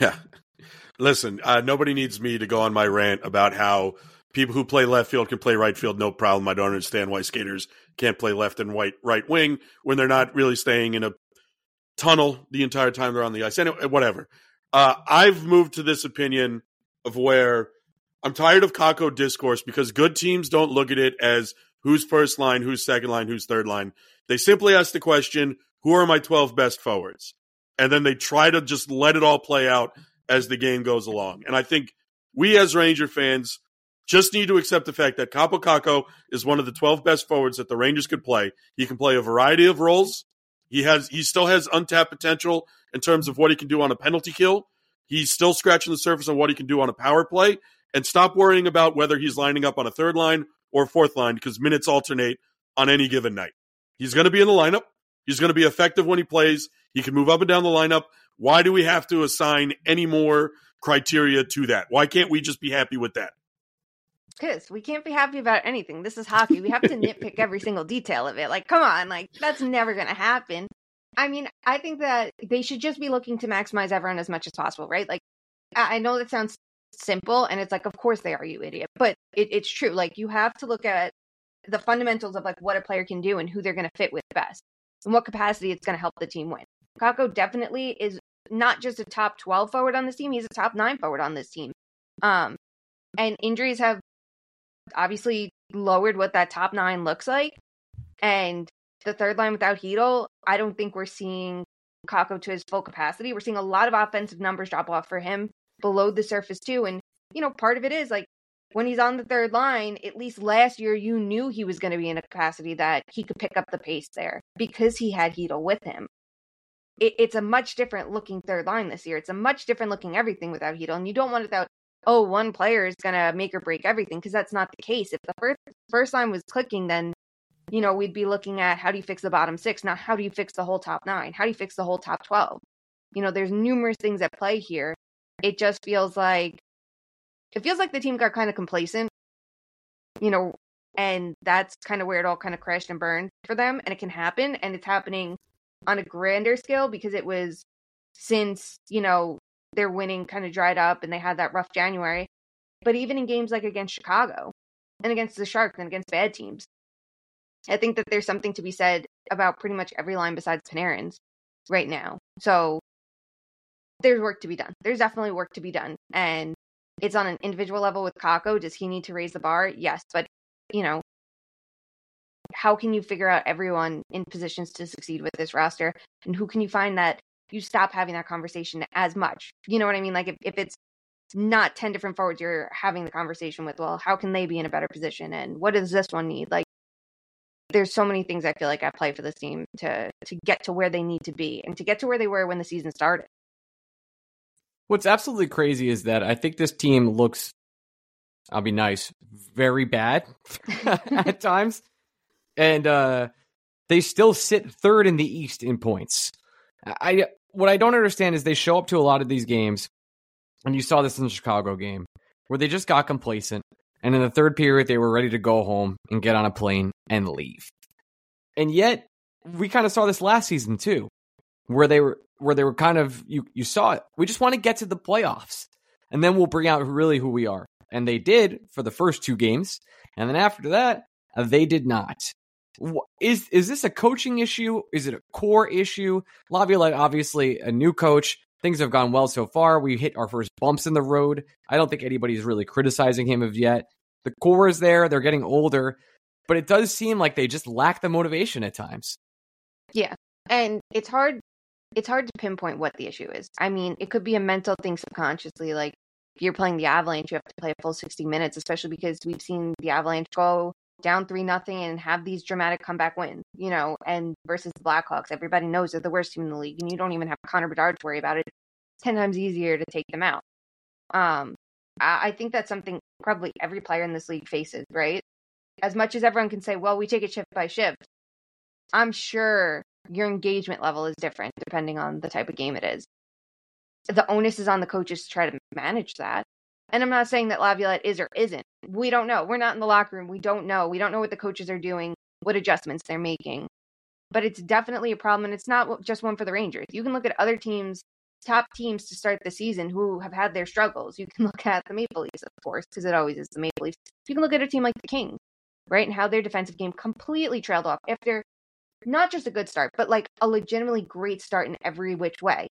Yeah. Listen, uh, nobody needs me to go on my rant about how people who play left field can play right field, no problem. I don't understand why skaters can't play left and right right wing when they're not really staying in a tunnel the entire time they're on the ice. Anyway, whatever. Uh, I've moved to this opinion of where I'm tired of Kakko discourse because good teams don't look at it as who's first line, who's second line, who's third line. They simply ask the question, who are my 12 best forwards? And then they try to just let it all play out as the game goes along. And I think we as Ranger fans just need to accept the fact that Kaapo Kakko is one of the 12 best forwards that the Rangers could play. He can play a variety of roles. He has he still has untapped potential in terms of what he can do on a penalty kill. He's still scratching the surface on what he can do on a power play. And stop worrying about whether he's lining up on a third line or fourth line because minutes alternate on any given night. He's going to be in the lineup. He's going to be effective when he plays. He can move up and down the lineup. Why do we have to assign any more criteria to that? Why can't we just be happy with that? Because we can't be happy about anything. This is hockey. We have to nitpick every single detail of it. Like, come on, like that's never going to happen. I mean, I think that they should just be looking to maximize everyone as much as possible, right? Like, I know that sounds simple, and it's like, of course they are, you idiot. But it, it's true. Like, you have to look at the fundamentals of like what a player can do and who they're going to fit with best, and what capacity it's going to help the team win. Kakko definitely is not just a top twelve forward on this team; he's a top nine forward on this team. Um, and injuries have obviously lowered what that top nine looks like. And the third line without Chytil, I don't think we're seeing Kakko to his full capacity. We're seeing a lot of offensive numbers drop off for him below the surface too. And you know, part of it is like when he's on the third line, at least last year you knew he was going to be in a capacity that he could pick up the pace there because he had Chytil with him. It, it's a much different looking third line this year. It's a much different looking everything without Chytil, and you don't want it without oh, one player is going to make or break everything because that's not the case. If the first first line was clicking, then you know we'd be looking at how do you fix the bottom six, not how do you fix the whole top nine, how do you fix the whole top twelve. You know, there's numerous things at play here. It just feels like it feels like the team got kind of complacent, you know, and that's kind of where it all kind of crashed and burned for them. And it can happen, and it's happening on a grander scale because it was since you know their winning kind of dried up and they had that rough January. But even in games like against Chicago and against the Sharks and against bad teams, I think that there's something to be said about pretty much every line besides Panarin's right now. So there's work to be done. There's definitely work to be done. And it's on an individual level with Kakko. Does he need to raise the bar? Yes. But, you know, how can you figure out everyone in positions to succeed with this roster? And who can you find that you stop having that conversation as much. You know what I mean? Like if, if it's not 10 different forwards you're having the conversation with, well, how can they be in a better position? And what does this one need? Like there's so many things I feel like I play for this team to to get to where they need to be and to get to where they were when the season started. What's absolutely crazy is that I think this team looks, I'll be nice, very bad at times. And uh, they still sit third in the East in points. I what I don't understand is they show up to a lot of these games, and you saw this in the Chicago game, where they just got complacent, and in the third period they were ready to go home and get on a plane and leave. And yet, we kind of saw this last season too, where they were where they were kind of you you saw it. We just want to get to the playoffs, and then we'll bring out really who we are. And they did for the first two games. And then after that, uh, they did not. Is is this a coaching issue? Is it a core issue? Laviolette, obviously a new coach. Things have gone well so far. We hit our first bumps in the road. I don't think anybody's really criticizing him of yet. The core is there. They're getting older, but it does seem like they just lack the motivation at times. Yeah, and it's hard. It's hard to pinpoint what the issue is. I mean, it could be a mental thing subconsciously. Like if you're playing the Avalanche, you have to play a full 60 minutes, especially because we've seen the Avalanche go down three nothing and have these dramatic comeback wins, you know, and versus the Blackhawks, everybody knows they're the worst team in the league, and you don't even have Connor Bedard to worry about it. It's ten times easier to take them out. Um, I, I think that's something probably every player in this league faces, right? As much as everyone can say, well, we take it shift by shift, I'm sure your engagement level is different depending on the type of game it is. The onus is on the coaches to try to manage that. And I'm not saying that Laviolette is or isn't. We don't know. We're not in the locker room. We don't know. We don't know what the coaches are doing, what adjustments they're making. But it's definitely a problem. And it's not just one for the Rangers. You can look at other teams, top teams to start the season who have had their struggles. You can look at the Maple Leafs, of course, because it always is the Maple Leafs. You can look at a team like the Kings, right? And how their defensive game completely trailed off after not just a good start, but like a legitimately great start in every which way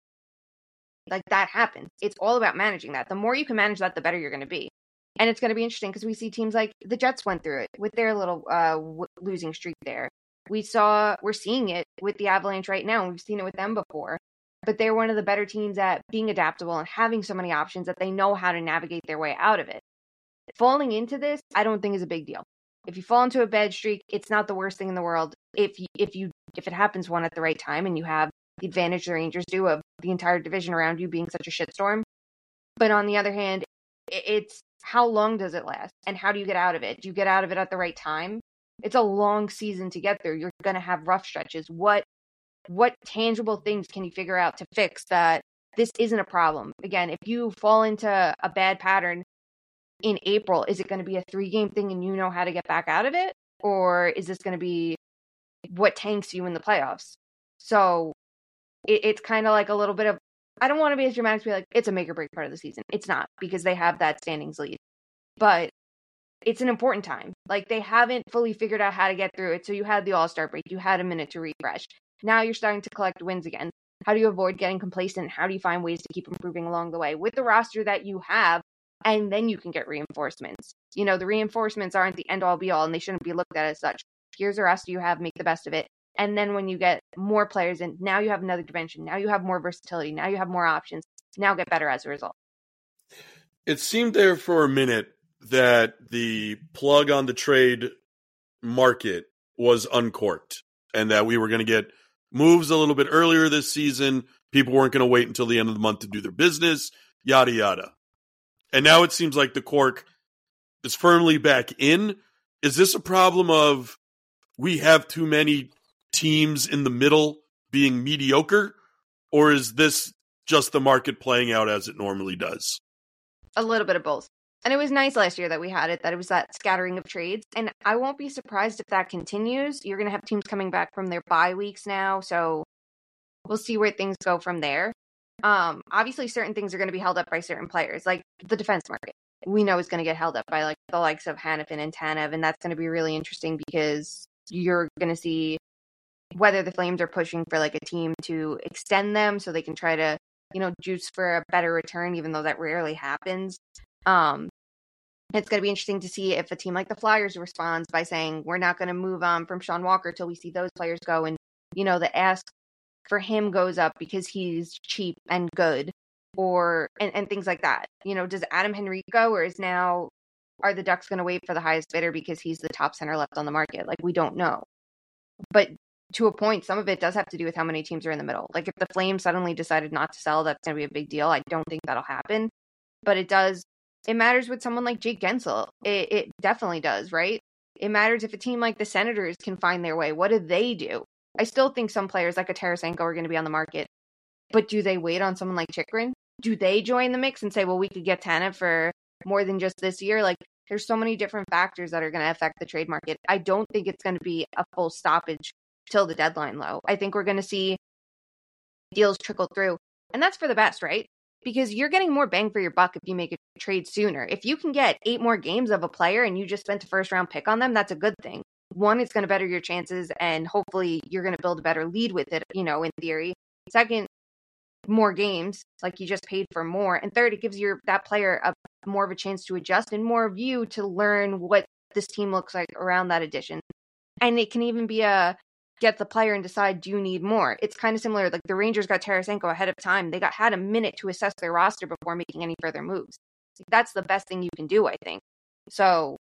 like that happens. It's all about managing that. The more you can manage that, the better you're going to be. And it's going to be interesting because we see teams like the Jets went through it with their little uh, w- losing streak there. We saw, we're seeing it with the Avalanche right now. We've seen it with them before. But they're one of the better teams at being adaptable and having so many options that they know how to navigate their way out of it. Falling into this, I don't think is a big deal. If you fall into a bad streak, it's not the worst thing in the world. If you, if you if it happens one at the right time and you have the advantage the Rangers do of the entire division around you being such a shitstorm. But on the other hand, it's how long does it last and how do you get out of it? Do you get out of it at the right time? It's a long season to get through. You're going to have rough stretches. What what tangible things can you figure out to fix that this isn't a problem? Again, if you fall into a bad pattern in April, is it going to be a three game thing and you know how to get back out of it? Or is this going to be what tanks you in the playoffs? So it, it's kind of like a little bit of I don't want to be as dramatic to be like it's a make or break part of the season. It's not because they have that standings lead, but it's an important time. Like they haven't fully figured out how to get through it. So you had the All Star break, you had a minute to refresh. Now you're starting to collect wins again. How do you avoid getting complacent? How do you find ways to keep improving along the way with the roster that you have? And then you can get reinforcements. You know, the reinforcements aren't the end all be all and they shouldn't be looked at as such. Here's the roster you have, make the best of it. And then when you get more players in, now you have another dimension. Now you have more versatility. Now you have more options. Now get better as a result. It seemed there for a minute that the plug on the trade market was uncorked and that we were going to get moves a little bit earlier this season. People weren't going to wait until the end of the month to do their business, yada, yada. And now it seems like the cork is firmly back in. Is this a problem of we have too many teams in the middle being mediocre, or is this just the market playing out as it normally does? A little bit of both. And it was nice last year that we had it, that it was that scattering of trades. And I won't be surprised if that continues. You're going to have teams coming back from their bye weeks now. So we'll see where things go from there. Um, obviously, certain things are going to be held up by certain players, like the defense market. We know is going to get held up by like the likes of Hanifin and Tanev, and that's going to be really interesting because you're going to see whether the Flames are pushing for like a team to extend them so they can try to, you know, juice for a better return, even though that rarely happens. Um, it's going to be interesting to see if a team like the Flyers responds by saying, we're not going to move on from Sean Walker till we see those players go. And, you know, the ask for him goes up because he's cheap and good or, and, and things like that. You know, does Adam Henrique go or is now, are the Ducks going to wait for the highest bidder because he's the top center left on the market? Like, we don't know. But to a point, some of it does have to do with how many teams are in the middle. Like if the Flames suddenly decided not to sell, that's going to be a big deal. I don't think that'll happen, but it does. It matters with someone like Jake Guentzel. It, it definitely does, right? It matters if a team like the Senators can find their way. What do they do? I still think some players like a Tarasenko are going to be on the market, but do they wait on someone like Chychrun? Do they join the mix and say, well, we could get Tanev for more than just this year? Like, there's so many different factors that are going to affect the trade market. I don't think it's going to be a full stoppage till the deadline low. I think we're going to see deals trickle through. And that's for the best, right? because you're getting more bang for your buck if you make a trade sooner. If you can get eight more games of a player and you just spent a first round pick on them, that's a good thing. One, it's going to better your chances, and hopefully you're going to build a better lead with it, you know, in theory. Second, more games, like you just paid for more. And third, it gives your that player a more of a chance to adjust and more of you to learn what this team looks like around that addition. And it can even be a get the player and decide do you need more. It's kind of similar like the Rangers got Tarasenko ahead of time. They got had a minute to assess their roster before making any further moves. That's the best thing you can do, I think. So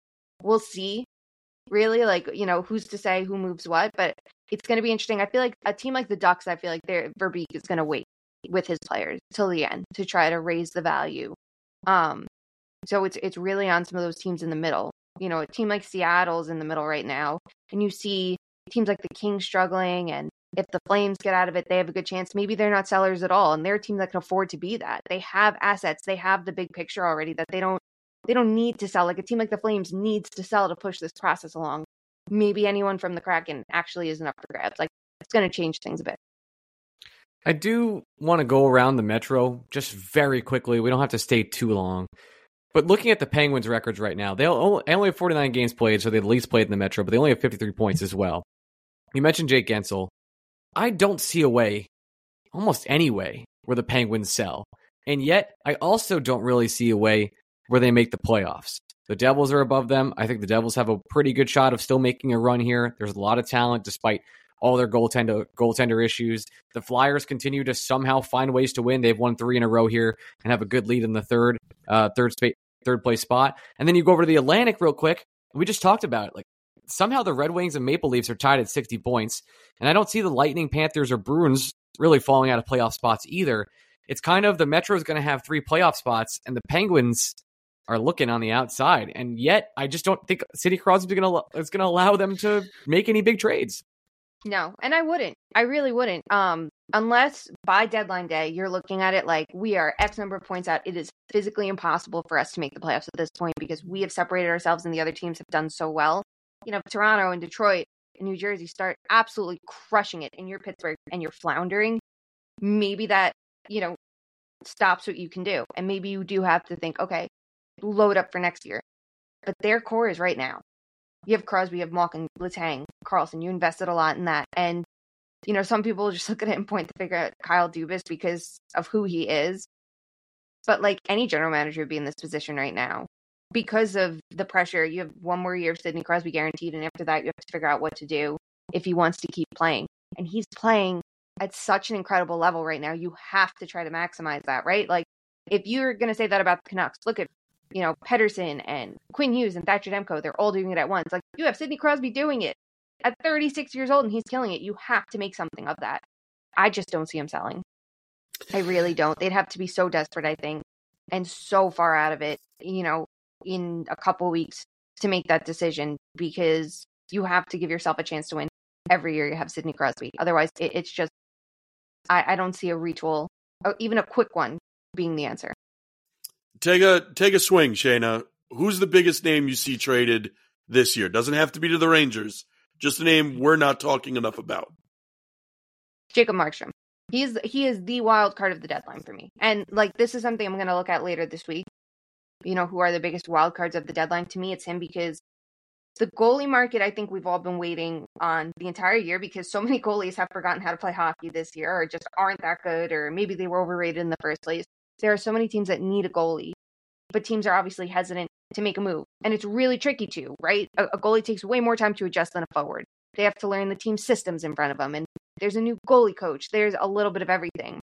we'll see. Really, like you know, who's to say who moves what? But it's going to be interesting. I feel like a team like the Ducks. I feel like their Verbeek is going to wait with his players till the end to try to raise the value. Um, so it's it's really on some of those teams in the middle. You know, a team like Seattle's in the middle right now, and you see teams like the Kings struggling, and if the Flames get out of it, they have a good chance. Maybe they're not sellers at all, and they're a team that can afford to be that. They have assets, they have the big picture already that they don't they don't need to sell. Like a team like the Flames needs to sell to push this process along. Maybe anyone from the Kraken actually isn't up for grabs. Like it's going to change things a bit. I do want to go around the Metro just very quickly. We don't have to stay too long. But looking at the Penguins' records right now, they only have 49 games played, so they at least played in the Metro, but they only have 53 points as well. You mentioned Jake Guentzel. I don't see a way, almost any way, where the Penguins sell. And yet, I also don't really see a way where they make the playoffs. The Devils are above them. I think the Devils have a pretty good shot of still making a run here. There's a lot of talent despite all their goaltender goaltender issues. The Flyers continue to somehow find ways to win. They've won three in a row here and have a good lead in the third uh, third third place spot. And then you go over to the Atlantic real quick. We just talked about it. Like somehow the Red Wings and Maple Leafs are tied at 60 points, and I don't see the Lightning, Panthers, or Bruins really falling out of playoff spots either. It's kind of the Metro is going to have three playoff spots, and the Penguins are looking on the outside. And yet, I just don't think Sidney Crosby is going to allow them to make any big trades. No, and I wouldn't. I really wouldn't. Um, unless by deadline day you're looking at it like we are X number of points out. It is physically impossible for us to make the playoffs at this point because we have separated ourselves and the other teams have done so well. You know, Toronto and Detroit and New Jersey start absolutely crushing it, and you're Pittsburgh and you're floundering. Maybe that you know stops what you can do, and maybe you do have to think, okay, load up for next year. But their core is right now you have Crosby, you have Malkin, Letang, Karlsson. You invested a lot in that. And, you know, some people just look at it and point the finger at Kyle Dubas because of who he is. But like any general manager would be in this position right now because of the pressure. You have one more year of Sidney Crosby guaranteed. And after that, you have to figure out what to do if he wants to keep playing. And he's playing at such an incredible level right now. You have to try to maximize that, right? Like, if you're going to say that about the Canucks, look at you know, Pettersson and Quinn Hughes and Thatcher Demko, they're all doing it at once. Like you have Sidney Crosby doing it at 36 years old and he's killing it. You have to make something of that. I just don't see him selling. I really don't. They'd have to be so desperate, I think, and so far out of it, you know, in a couple weeks to make that decision because you have to give yourself a chance to win every year you have Sidney Crosby. Otherwise, it, it's just, I, I don't see a retool, or even a quick one being the answer. Take a take a swing, Shayna. Who's the biggest name you see traded this year? Doesn't have to be to the Rangers. Just a name we're not talking enough about. Jacob Markstrom. He's he is the wild card of the deadline for me. And like this is something I'm going to look at later this week. You know, who are the biggest wild cards of the deadline? To me, it's him because the goalie market, I think we've all been waiting on the entire year because so many goalies have forgotten how to play hockey this year or just aren't that good or maybe they were overrated in the first place. There are so many teams that need a goalie, but teams are obviously hesitant to make a move. And it's really tricky to, right? A, a goalie takes way more time to adjust than a forward. They have to learn the team systems in front of them. And there's a new goalie coach. There's a little bit of everything.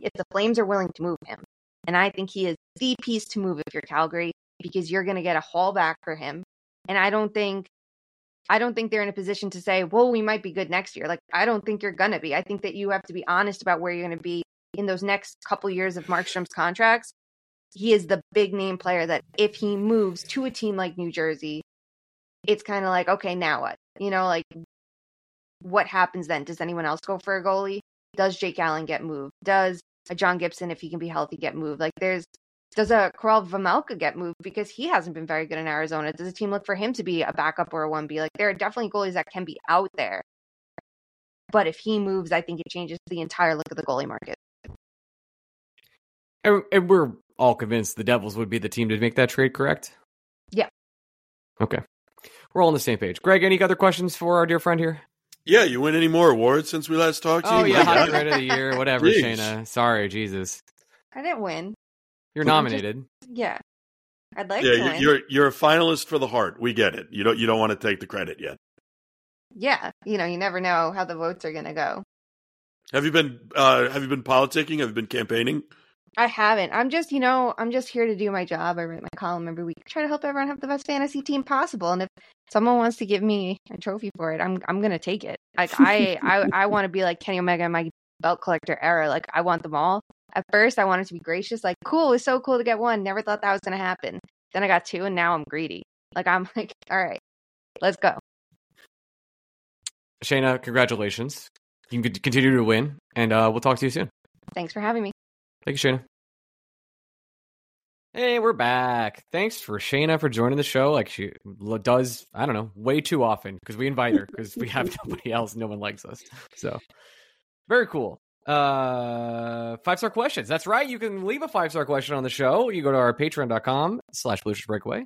If the Flames are willing to move him, and I think he is the piece to move if you're Calgary, because you're going to get a haul back for him. And I don't think I don't think they're in a position to say, well, we might be good next year. Like, I don't think you're going to be. I think that you have to be honest about where you're going to be in those next couple years of Markstrom's contracts, he is the big name player that if he moves to a team like New Jersey, it's kind of like, okay, now what? You know, like what happens then? Does anyone else go for a goalie? Does Jake Allen get moved? Does John Gibson, if he can be healthy, get moved? Like there's does a Karel Vejmelka get moved because he hasn't been very good in Arizona? Does a team look for him to be a backup or a one B? Like there are definitely goalies that can be out there. But if he moves, I think it changes the entire look of the goalie market. And, and we're all convinced the Devils would be the team to make that trade, correct? Yeah. Okay. We're all on the same page. Greg, any other questions for our dear friend here? Yeah, you win any more awards since we last talked to Oh you? yeah, My Hockey God. Red of the Year, whatever, Jeez. Shayna. Sorry, Jesus. I didn't win. You're I'm just- nominated. Yeah. I'd like Yeah, to you're, win. you're you're a finalist for the heart. We get it. You don't you don't want to take the credit yet. Yeah. You know, you never know how the votes are gonna go. Have you been uh have you been politicking? Have you been campaigning? I haven't. I'm just, you know, I'm just here to do my job. I write my column every week. Try to help everyone have the best fantasy team possible. And if someone wants to give me a trophy for it, I'm I'm gonna take it. Like I I I want to be like Kenny Omega in my belt collector era. Like I want them all. At first, I wanted to be gracious. Like cool, it's so cool to get one. Never thought that was gonna happen. Then I got two, and now I'm greedy. Like I'm like, all right, let's go. Shayna, congratulations. You can continue to win, and uh, we'll talk to you soon. Thanks for having me. Thank you, Shayna. Hey, we're back. Thanks for Shayna for joining the show. Like she does, I don't know, way too often because we invite her because we have nobody else. No one likes us. So very cool. Uh, five star questions. That's right. You can leave a five star question on the show. You go to our patreon.com slash Blue breakaway.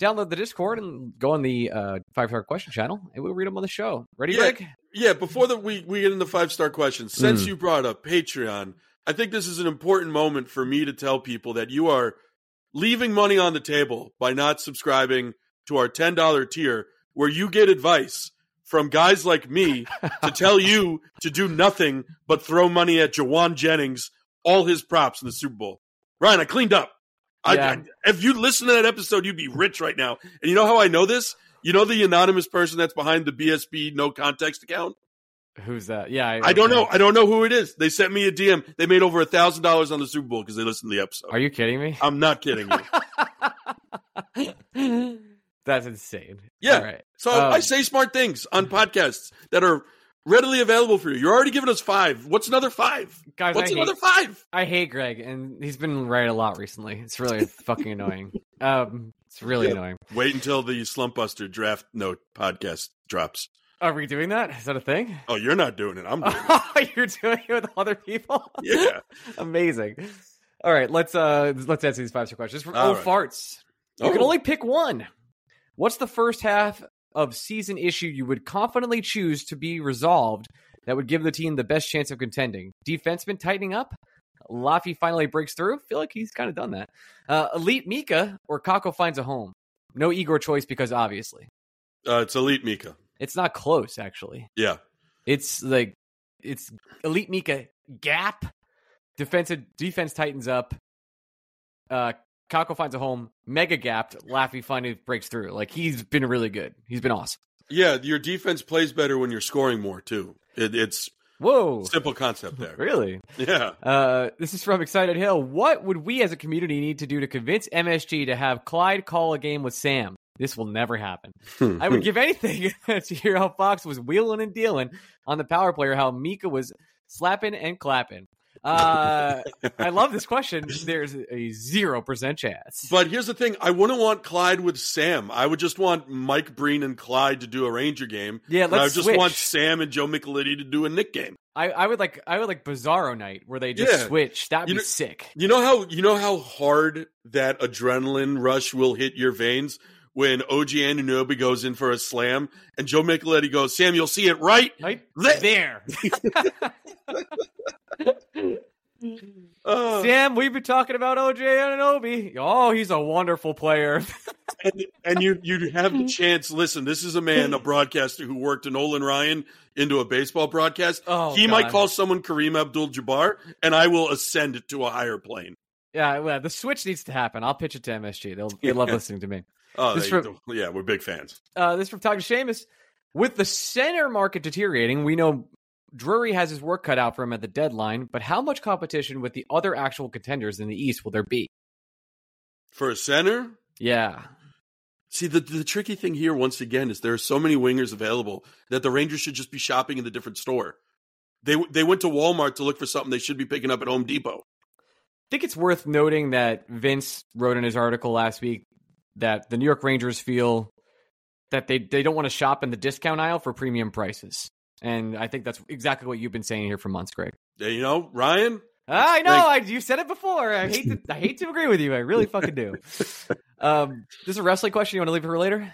Download the Discord and go on the uh, five star question channel, and we'll read them on the show. Ready, Yeah. Greg? Yeah, before the, we we get into five star questions, since Mm. you brought up Patreon, I think this is an important moment for me to tell people that you are leaving money on the table by not subscribing to our ten dollar tier, where you get advice from guys like me to tell you to do nothing but throw money at Jauan Jennings, all his props in the Super Bowl. Ryan, I cleaned up. Yeah. I, if you listen to that episode, you'd be rich right now. And you know how I know this? You know the anonymous person that's behind the BSB no context account? Who's that? Yeah, I don't know. I don't know who it is. They sent me a DM. They made over a thousand dollars on the Super Bowl because they listened to the episode. Are you kidding me? I'm not kidding you. That's insane. Yeah. All right. So Um, I say smart things on podcasts that are readily available for you. You're already giving us five. What's another five? Guys, What's I hate- another five? I hate Greg, and he's been right a lot recently. It's really fucking annoying. Um, it's really Yeah. annoying. Wait until the Slump Buster Draft Note podcast drops. Are we doing that? Is that a thing? Oh, you're not doing it. I'm doing it. You're doing it with other people? Yeah. Amazing. All right, let's uh let's answer these five star questions. From All Oh right. Farts. You can Oh. only pick one. What's the first half of season issue you would confidently choose to be resolved that would give the team the best chance of contending? Defenseman tightening up? Laffy finally breaks through? feel like he's kind of done that. Uh, Elite Mika or Kakko finds a home? No Igor choice because obviously. Uh, it's Elite Mika. It's not close, actually. Yeah. It's like it's elite Mika gap. Defensive defense tightens up. Uh Kakko finds a home, mega gapped, Laffy finally breaks through. Like he's been really good. He's been awesome. Yeah. Your defense plays better when you're scoring more, too. It, it's Whoa. simple concept there. Really? Yeah. Uh this is from Excited Hill. What would we as a community need to do to convince MSG to have Clyde call a game with Sam? This will never happen. I would give anything to hear how Fox was wheeling and dealing on the power play or how Mika was slapping and clapping. Uh, I love this question. There's a zero percent chance. But here's the thing: I wouldn't want Clyde with Sam. I would just want Mike Breen and Clyde to do a Ranger game. Yeah, and I let's just switch. want Sam and Joe Micheletti to do a Knick game. I, I would like I would like Bizarro Night where they just Yeah. switch. That'd You be know- sick. You know how you know how hard that adrenaline rush will hit your veins when OG Anunoby goes in for a slam and Joe Micheletti goes, "Sam, you'll see it right." Right Let- there. Uh, Sam, we've been talking about OJ Ananobi. Oh, he's a wonderful player. and, and you you have the chance. Listen, this is a man, a broadcaster who worked a Nolan Ryan into a baseball broadcast. Oh, he might call someone Kareem Abdul-Jabbar, and I will ascend it to a higher plane. yeah, well, the switch needs to happen. I'll pitch it to MSG. They'll they love Yeah. listening to me. Oh, they- from- yeah, we're big fans. Uh, this from Talking Seamus. With the center market deteriorating, we know Drury has his work cut out for him at the deadline, but how much competition with the other actual contenders in the East will there be? For a center, Yeah. See, the the tricky thing here, once again, is there are so many wingers available that the Rangers should just be shopping in the different store. They they went to Walmart to look for something they should be picking up at Home Depot. I think it's worth noting that Vince wrote in his article last week that the New York Rangers feel that they, they don't want to shop in the discount aisle for premium prices. And I think that's exactly what you've been saying here for months, Greg. You know, Ryan, I know. Like- I, you said it before. I hate to. I hate to agree with you. I really fucking do. Um, this is a wrestling question. You want to leave it for later?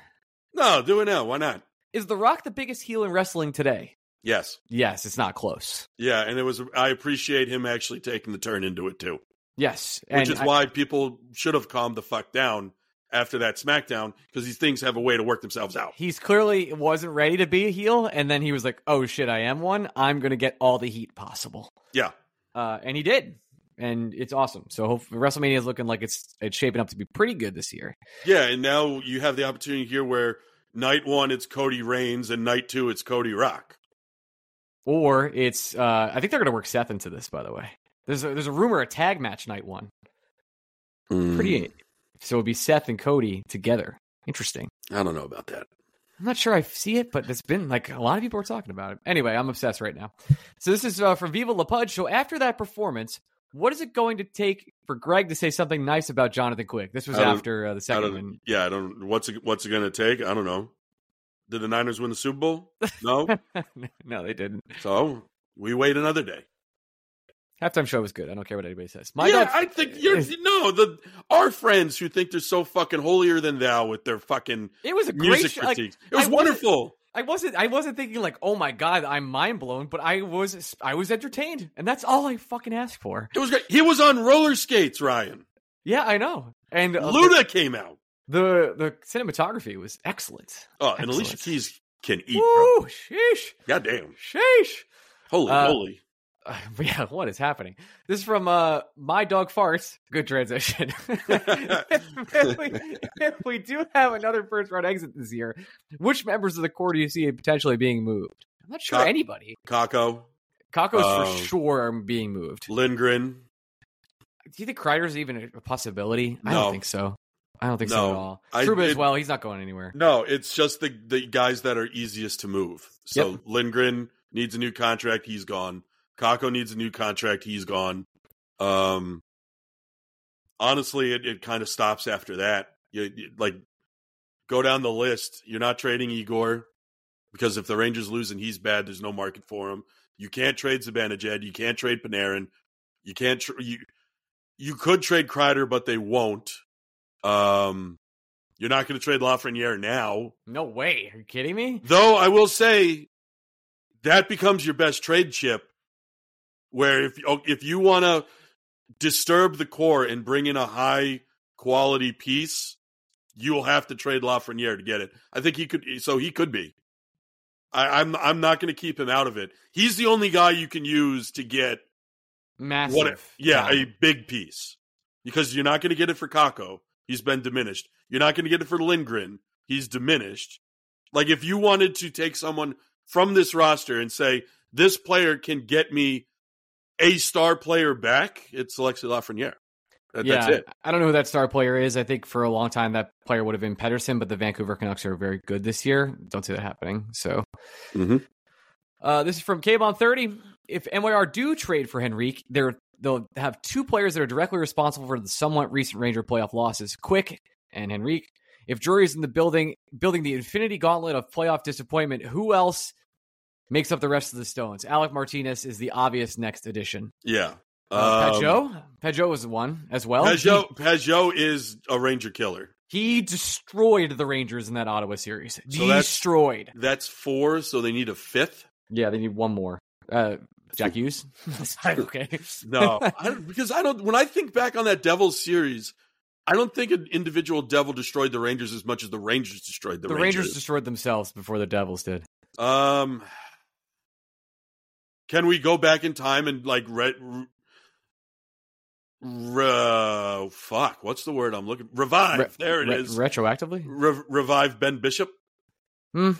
No, do it now. Why not? Is The Rock the biggest heel in wrestling today? Yes. Yes, it's not close. Yeah, and it was. I appreciate him actually taking the turn into it too, Yes, which is I- why people should have calmed the fuck down after that SmackDown because these things have a way to work themselves out. he's clearly wasn't ready to be a heel, and then he was like, "Oh shit, I am one. I'm gonna get all the heat possible." Yeah, Uh, and he did, and it's awesome. So hopefully WrestleMania is looking like it's it's shaping up to be pretty good this year. yeah, and now you have the opportunity here where night one it's Cody Reigns and night two it's Cody Rock. Or it's uh, I think they're gonna work Seth into this. By the way, there's a, there's a rumor a tag match night one. Pretty. So it'd be Seth and Cody together. Interesting. I don't know about that. I'm not sure I see it, but it's been like a lot of people are talking about it. Anyway, I'm obsessed right now. So this is uh, from Viva La Pudge. So after that performance, what is it going to take for Greg to say something nice about Jonathan Quick? This was after uh, the second don't, one. yeah, I don't. What's it? What's it going to take? I don't know. Did the Niners win the Super Bowl? No. no, they didn't. so we wait another day. Halftime show was good. I don't care what anybody says. My yeah, dog, I think you're no the our friends who think they're so fucking holier than thou with their fucking it was a great music show. Like, it was I wonderful. I wasn't. I wasn't thinking like, oh my god, I'm mind blown. But I was. I was entertained, and that's all I fucking asked for. It was great. He was on roller skates, Ryan. Yeah, I know. And uh, Luda came out. the the cinematography was excellent. Oh, and Alicia Keys can eat, bro. Woo! Sheesh! Goddamn. Sheesh! Holy Uh, moly. Uh, yeah, what is happening? This is from uh, my dog farts. Good transition. if, we, if we do have another first round exit this year, which members of the core do you see potentially being moved? I'm not sure anybody. Kakko, Kakkos Um, for sure being moved. Lindgren. Do you think Kreider's even a possibility? I don't think so. I don't think so at all. I- Trouba as well. He's not going anywhere. No, it's just the the guys that are easiest to move. So Yep. Lindgren needs a new contract, he's gone. Kakko needs a new contract, he's gone. Um honestly, it, it kind of stops after that. You, you- like go down the list. You're not trading Igor because if the Rangers lose and he's bad, there's no market for him. You can't trade Zibanejad. You can't trade Panarin. You can't. Tr- you you could trade Kreider, but they won't. Um, you're not going to trade Lafreniere now. No way. Are you kidding me? Though I will say that becomes your best trade chip. Where if oh, if you want to disturb the core and bring in a high quality piece, you will have to trade Lafreniere to get it. I think he could. So he could be. I, I'm I'm not going to keep him out of it. He's the only guy you can use to get Massive. what? Yeah, talent. a big piece because you're not going to get it for Kakko. He's been diminished. You're not going to get it for Lindgren. He's diminished. Like if you wanted to take someone from this roster and say this player can get me a star player back, it's Alexi Lafreniere. That, yeah, That's it. I don't know who that star player is. I think for a long time that player would have been Pettersson, but the Vancouver Canucks are very good this year. Don't see that happening. So Mhm. uh, this is from Kbon thirty. If NYR do trade for Henrique, they're they'll have two players that are directly responsible for the somewhat recent Ranger playoff losses, Quick and Henrique. If Drury's in the building, building the infinity gauntlet of playoff disappointment, who else makes up the rest of the stones? Alec Martinez is the obvious next addition. Yeah. Uh, Um, Pageau, Pageau was the one as well. Pageau, Pageau is a Ranger killer. He destroyed the Rangers in that Ottawa series. So destroyed. That's four, so they need a fifth. Yeah, they need one more. Uh, Jack Hughes. okay. No, I don't, because I don't. When I think back on that Devils series, I don't think an individual Devil destroyed the Rangers as much as the Rangers destroyed the, the Rangers. destroyed themselves before the Devils did. Um, can we go back in time and like re, re, uh, fuck? What's the word I'm looking? Revive. Re- there it re- is. Retroactively. Re- revive Ben Bishop. Hmm.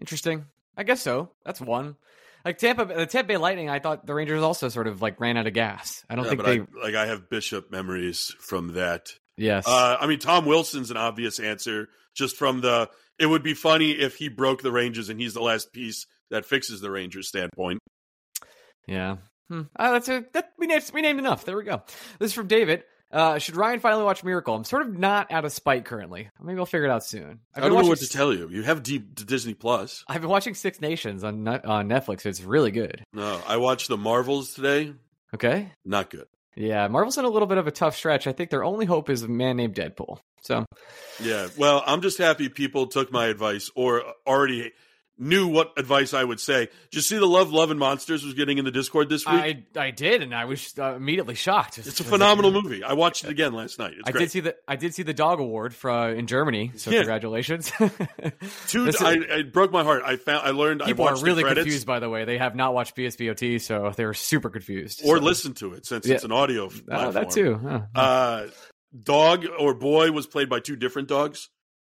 Interesting. I guess so. That's one. Like Tampa, the Tampa Bay Lightning. I thought the Rangers also sort of like ran out of gas. I don't Yeah, think they. I, like I have Bishop memories from that. yes. Uh, I mean, Tom Wilson's an obvious answer just from the. It would be funny if he broke the Rangers and he's the last piece that fixes the Rangers standpoint. Yeah. Hmm. Uh, that's a that we named we named enough. There we go. This is from David. Uh, should Ryan finally watch Miracle? I'm sort of not out of spite currently. Maybe I'll figure it out soon. I I've been don't know what to S- tell you. You have deep Disney Plus. I've been watching Six Nations on on Netflix. It's really good. No, I watched the Marvels today. Okay. Not good. Yeah, Marvel's in a little bit of a tough stretch. I think their only hope is a man named Deadpool. So Yeah. Well, I'm just happy people took my advice or already knew what advice I would say. Did you see the Love, Love, and Monsters was getting in the Discord this week? I I did, and I was uh, immediately shocked. it's a phenomenal movie. I watched it again last night. It's I great. did see the I did see the dog award for uh, in Germany. So Yeah. congratulations. Two, is- I, it broke my heart. I found. I learned. People I are really confused. By the way, they have not watched BSBOT, so they're super confused. or So- listened to it since Yeah. it's an audio. Uh, Platform. that too. huh. Uh, dog or boy was played by two different dogs.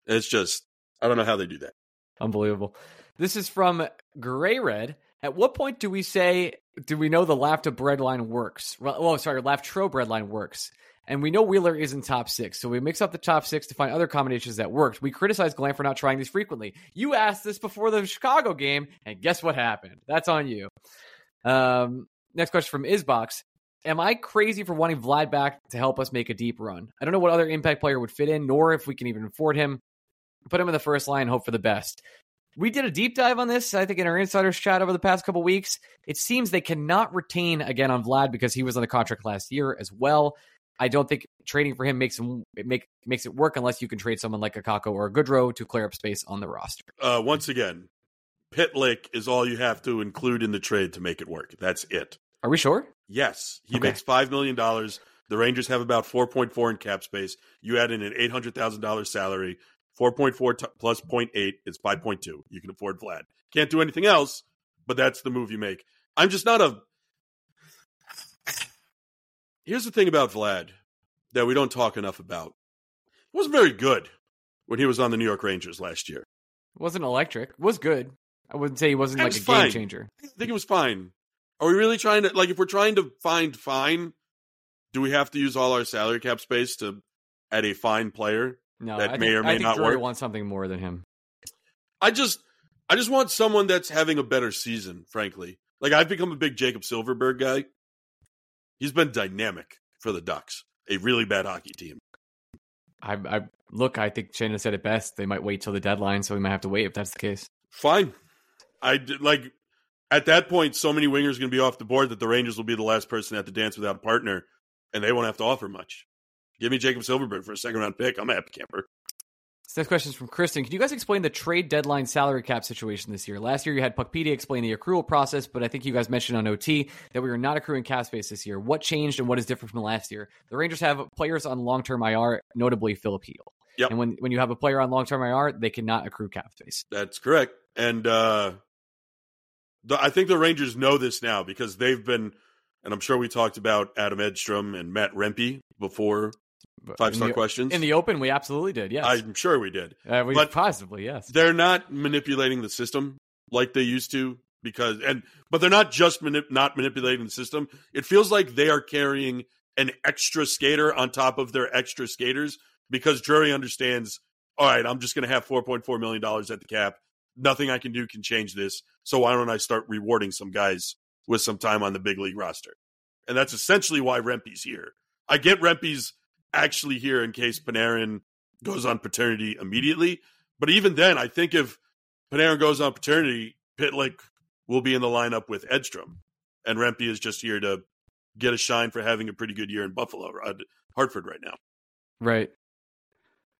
It's just I don't know how they do that. Unbelievable. This is from Gray Red. At what point do we say, do we know the Lafta breadline works? Well, oh, sorry, Laftro breadline works. And we know Wheeler isn't top six, so we mix up the top six to find other combinations that worked. We criticize Glenn for not trying these frequently. You asked this before the Chicago game, and guess what happened? That's on you. Um, next question from Isbox. Am I crazy for wanting Vlad back to help us make a deep run? I don't know what other impact player would fit in, nor if we can even afford him. Put him in the first line, hope for the best. We did a deep dive on this, I think, in our insiders chat over the past couple weeks. It seems they cannot retain again on Vlad because he was on the contract last year as well. I don't think trading for him makes him it make makes it work unless you can trade someone like a Kakko or a Goodrow to clear up space on the roster. Uh, once again, Pitlick is all you have to include in the trade to make it work. That's it. Are we sure? Yes, he Okay. makes five million dollars. The Rangers have about four point four in cap space. You add in an eight hundred thousand dollars salary. Four point four t- plus 0.8 is five point two. You can afford Vlad. Can't do anything else, but that's the move you make. I'm just not a. Here's the thing about Vlad that we don't talk enough about. He wasn't very good when he was on the New York Rangers last year. wasn't electric. Was good. I wouldn't say he wasn't like was a game changer. I think it was fine. Are we really trying to like if we're trying to find fine? Do we have to use all our salary cap space to add a fine player? No, That I may think, or may I think not Drury work. wants something more than him. I just I just want someone that's having a better season, frankly. Like I've become a big Jakob Silfverberg guy. He's been dynamic for the Ducks, a really bad hockey team. I, I look. I think Shannon said it best. They might wait till the deadline, so we might have to wait if that's the case. Fine. I like at that point so many wingers going to be off the board that the Rangers will be the last person at the dance without a partner and they won't have to offer much. Give me Jakob Silfverberg for a second round pick. I'm a happy camper. This next question is from Kristen. Can you guys explain the trade deadline salary cap situation this year? Last year you had Puckpedia explain the accrual process, but I think you guys mentioned on OT that we are not accruing cap space this year. What changed and what is different from last year? The Rangers have players on long term IR, notably Filip Chytil. Yep. And when, when you have a player on long term IR, they cannot accrue cap space. That's correct. And uh the, I think the Rangers know this now because they've been and I'm sure we talked about Adam Edstrom and Matt Rempe before five star questions. In the open, we absolutely did. Yes. I'm sure we did. uh, we but- possibly, yes. they're not manipulating the system like they used to because and but they're not just manip- not manipulating the system it feels like they are carrying an extra skater on top of their extra skaters because Drury understands all right i'm just going to have 4.4 million dollars at the cap nothing i can do can change this so why don't i start rewarding some guys with some time on the big league roster and that's essentially why Rempe's here i get Rempe's actually here in case Panarin goes on paternity immediately but even then, I think if Panarin goes on paternity, Pitlick will be in the lineup with Edstrom, and Rempe is just here to get a shine for having a pretty good year in Buffalo, uh, Hartford right now. Right.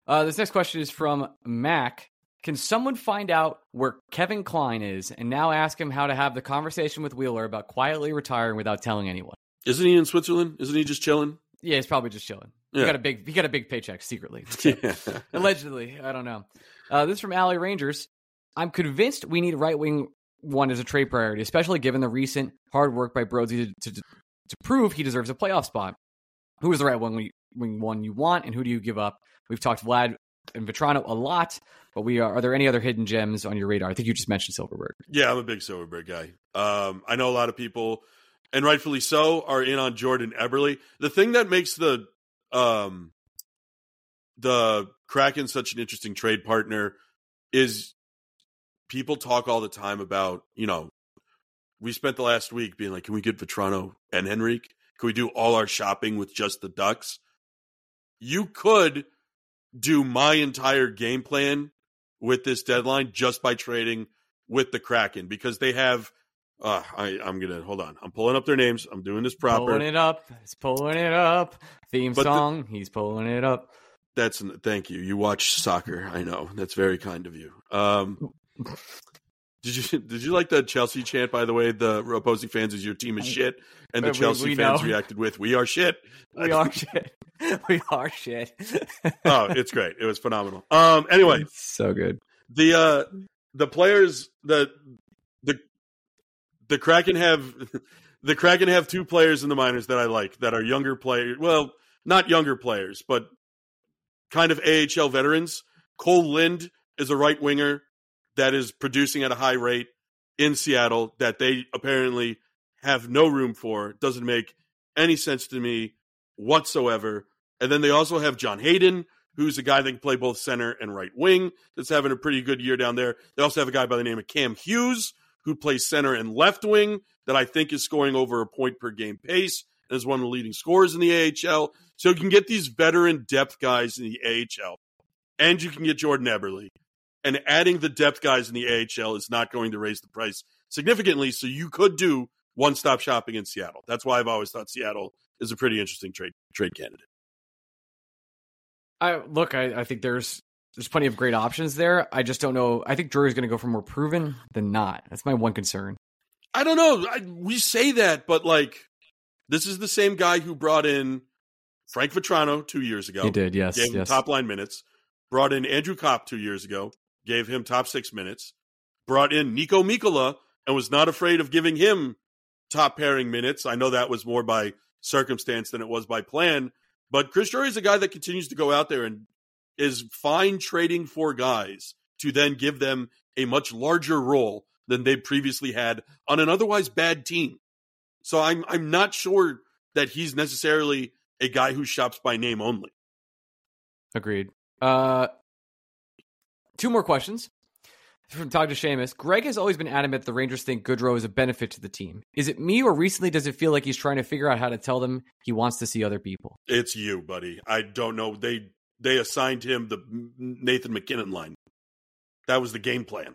Uh, this next question is from Mac. Can someone find out where Kevin Klein is and now ask him how to have the conversation with Wheeler about quietly retiring without telling anyone? Isn't he in Switzerland? Isn't he just chilling? Yeah, he's probably just chilling. He Yeah. got a big he got a big paycheck secretly. Yeah. Allegedly, I don't know. Uh, this is from Alley Rangers. I'm convinced we need right wing one as a trade priority, especially given the recent hard work by Brodzy to, to, to prove he deserves a playoff spot. Who is the right wing, wing one you want, and who do you give up? We've talked Vlad and Vatrano a lot, but we are. Are there any other hidden gems on your radar? I think you just mentioned Silfverberg. Yeah, I'm a big Silfverberg guy. Um, I know a lot of people, and rightfully so, are in on Jordan Eberle. The thing that makes the um, the Kraken such an interesting trade partner is people talk all the time about you know we spent the last week being like, can we get Vatrano and Henrique? Can we do all our shopping with just the Ducks? You could do my entire game plan with this deadline just by trading with the Kraken because they have Uh, I, I'm gonna hold on. I'm pulling up their names. I'm doing this proper. Pulling it up. He's pulling it up. Theme But the- song. he's pulling it up. That's thank you. You watch soccer. I know that's very kind of you. Um, did you did you like the Chelsea chant? By the way, the opposing fans is your team is shit, and the We- Chelsea we fans know. reacted with "We are shit." We are shit. We are shit. oh, it's great. It was phenomenal. Um, anyway, so good. the uh the players the the the Kraken have the Kraken have two players in the minors that I like that are younger players. Well, not younger players, but kind of AHL veterans. Cole Lind is a right winger that is producing at a high rate in Seattle that they apparently have no room for. Doesn't make any sense to me whatsoever. And then they also have John Hayden, who's a guy that can play both center and right wing, that's having a pretty good year down there. They also have a guy by the name of Cam Hughes, who plays center and left wing, that I think is scoring over a point per game pace and is one of the leading scorers in the AHL. So you can get these veteran depth guys in the AHL, and you can get Jordan Eberle. And adding the depth guys in the AHL is not going to raise the price significantly. So you could do one stop shopping in Seattle. That's why I've always thought Seattle is a pretty interesting trade trade candidate. I look. I, I think there's there's plenty of great options there. I just don't know. I think Drury's going to go for more proven than not. That's my one concern. I don't know. I, we say that, but like, this is the same guy who brought in Frank Vatrano two years ago. He did. Yes. Gave him yes. top line minutes. Brought in Andrew Copp two years ago. Gave him top six minutes. Brought in Niko Mikkola and was not afraid of giving him top pairing minutes. I know that was more by circumstance than it was by plan. But Chris Drury is a guy that continues to go out there and is fine trading for guys to then give them a much larger role than they previously had on an otherwise bad team. So I'm I'm not sure that he's necessarily a guy who shops by name only. Agreed. Uh, two more questions from Todd to Seamus. Greg has always been adamant the Rangers think Goodrow is a benefit to the team. Is it me, or recently does it feel like he's trying to figure out how to tell them he wants to see other people? It's you, buddy. I don't know. They they assigned him the Nathan MacKinnon line. That was the game plan.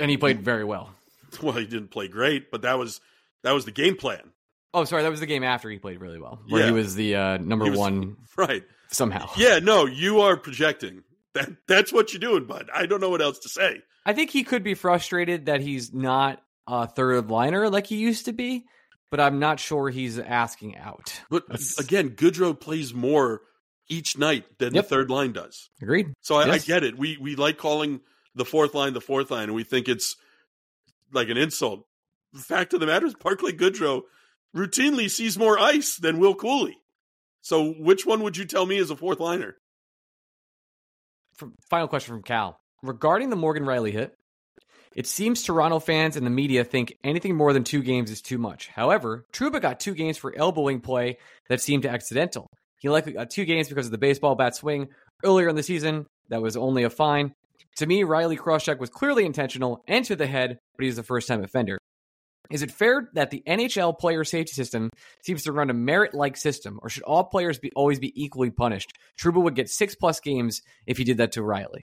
And he played very well. Well, he didn't play great, but that was that was the game plan. Oh, sorry, that was the game after he played really well, where Yeah. he was the uh, number was- one Right. somehow. Yeah, no, you are projecting. That that's what you're doing, bud. I don't know what else to say. I think he could be frustrated that he's not a third liner like he used to be, but I'm not sure he's asking out. But That's- again, Goodrow plays more each night than Yep. the third line does. Agreed. So I, Yes. I get it. We we like calling the fourth line the fourth line, and we think it's like an insult. The fact of the matter is, Barclay Goodrow routinely sees more ice than Will Cuylle. So which one would you tell me is a fourth liner? Final question from Cal. Regarding the Morgan Rielly hit, it seems Toronto fans and the media think anything more than two games is too much. However, Trouba got two games for elbowing play that seemed accidental. He likely got uh, two games because of the baseball bat swing earlier in the season. That was only a fine. To me, Rielly crosscheck was clearly intentional and to the head, but he's a first time offender. Is it fair that the NHL player safety system seems to run a merit like system, or should all players be always be equally punished? Trouba would get six plus games if he did that to Rielly.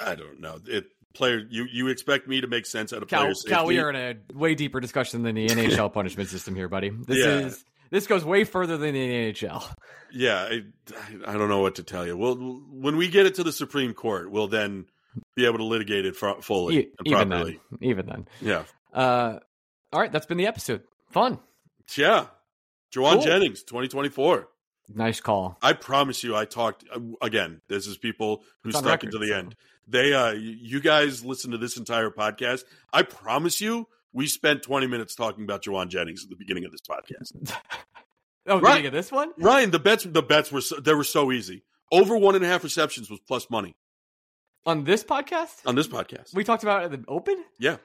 I don't know. It player you you expect me to make sense out of Cal, player safety? Cal, we are in a way deeper discussion than the NHL punishment system here, buddy. This Yeah. is this goes way further than the NHL. Yeah, I, I don't know what to tell you. Well, when we get it to the Supreme Court, we'll then be able to litigate it fully E- and even properly. then, even then. Yeah, Uh, all right, that's been the episode. Fun, yeah. Jauan Cool. Jennings, twenty twenty four. nice call. I promise you, I talked uh, again. This is people who stuck record, into the so. end. They, uh, you guys, listen to this entire podcast. I promise you, we spent twenty minutes talking about Jauan Jennings at the beginning of this podcast. Oh, Right. beginning of this one? Ryan, the bets, the bets were so, they were so easy. Over one and a half receptions was plus money On this podcast? on this podcast. We talked about it at the open? yeah,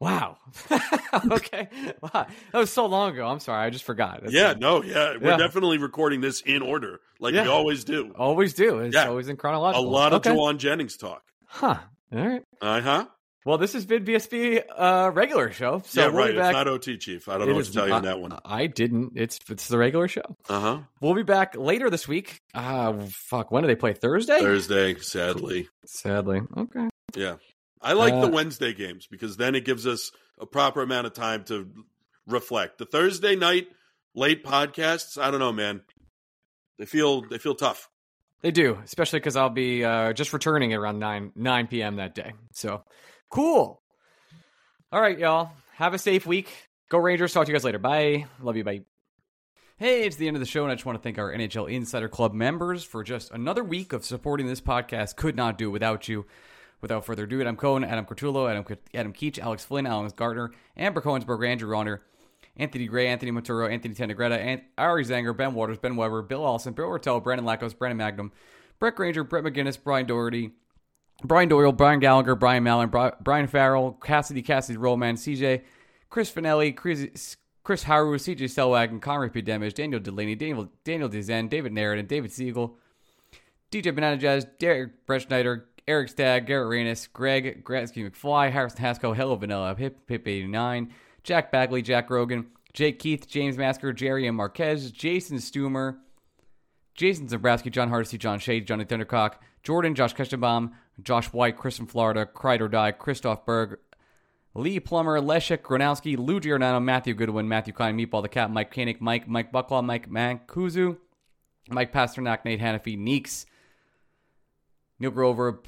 Wow. okay. Wow. That was so long ago. I'm sorry. I just forgot. That's yeah, no, yeah. We're Yeah. definitely recording this in order, like we always do. Always do. It's Yeah. always in chronological. A lot of okay. Jauan Jennings talk. Huh. All right. Uh huh. Well, this has been BSB uh, regular show. So yeah, we'll right. Be back. It's not OT, Chief. I don't know It what is to tell you on that one. I didn't. It's it's the regular show. Uh huh. We'll be back later this week. Uh fuck. When do they play? Thursday. Thursday, sadly. Sadly. Okay. Yeah. I like Uh, the Wednesday games because then it gives us a proper amount of time to reflect. The Thursday night late podcasts, I don't know, man. They feel they feel tough. They do, especially because I'll be uh, just returning around 9, 9 p.m. that day. So, cool. All right, y'all. Have a safe week. Go Rangers. Talk to you guys later. Bye. Love you. Bye. Hey, it's the end of the show, and I just want to thank our NHL Insider Club members for just another week of supporting this podcast. Could not do without you. Without further ado, Adam Cohen, Adam Cortullo, Adam, Adam Keach, Alex Flynn, Alex Gardner, Amber Cohensberg, Andrew Ronner, Anthony Gray, Anthony Monturo, Anthony Tenegretta, Ant- Ari Zanger, Ben Waters, Ben Weber, Bill Allison, Bill Ortel, Brandon Lackos, Brandon Magnum, Brett Granger, Brett McGinnis, Brian Doherty, Brian Doyle, Brian Gallagher, Brian Mallon, Brian Farrell, Cassidy, Cassidy Rollman, CJ, Chris Finelli, Chris, Chris Haru, CJ Selwagon, Conrad P. Demage, Daniel Delaney, Daniel, Daniel Dezen, David Narrett, David Siegel, DJ Banana Jazz, Derek Brett Schneider, Eric Stagg, Garrett Reynes, Greg Gratzky McFly, Harrison Haskell, Hello Vanilla, Hip Hip 89, Jack Bagley, Jack Rogan, Jake Keith, James Masker, Jerry M. Marquez, Jason Stumer, Jason Zabrowski, John Hardesty, John Shade, Johnny Thundercock, Jordan, Josh Kestenbaum, Josh White, Chris from Florida, Cried or Die, Christoph Berg, Lee Plummer, Leszek Gronowski, Lou Giordano, Matthew Goodwin, Matthew Klein, Meatball the Cat, Mike Koenig, Mike, Mike Bucklaw, Mike Mancuso, Mike Pasternak, Nate Hannafy, Neeks, Neil Grover,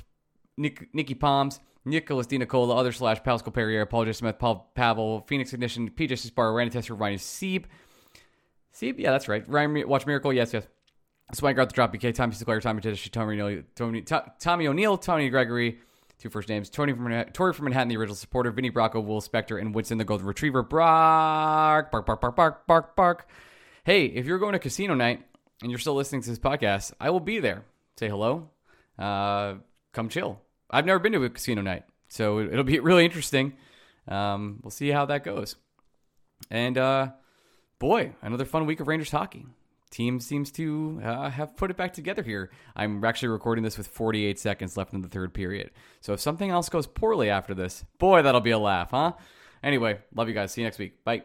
Nick, Nikki Palms, Nicholas Di Nicola, other slash Pascal Perrier, Paul J. Smith, Paul Pavel, Phoenix Ignition, PJ Spar, Randy Tester, Ryan Sieb. Sieb? Yeah, that's right. Ryan Watch Miracle, yes, yes. Swagger out the drop BK, Tommy Sinclair, Tommy Tommy O'Neill, Tony, Tommy O'Neill, Tony Gregory, two first names, Tony from Tori from Manhattan, the original supporter, Vinny Bracco, Will Specter, and Winston the Golden Retriever. Bark, bark, bark, bark, bark, bark, bark. Hey, if you're going to casino night and you're still listening to this podcast, I will be there. Say hello. Uh, come chill. I've never been to a casino night, so it'll be really interesting. Um, we'll see how that goes. And uh, boy, another fun week of Rangers hockey. Team seems to uh, have put it back together here. I'm actually recording this with 48 seconds left in the third period. So if something else goes poorly after this, boy, that'll be a laugh, huh? Anyway, love you guys. See you next week. Bye.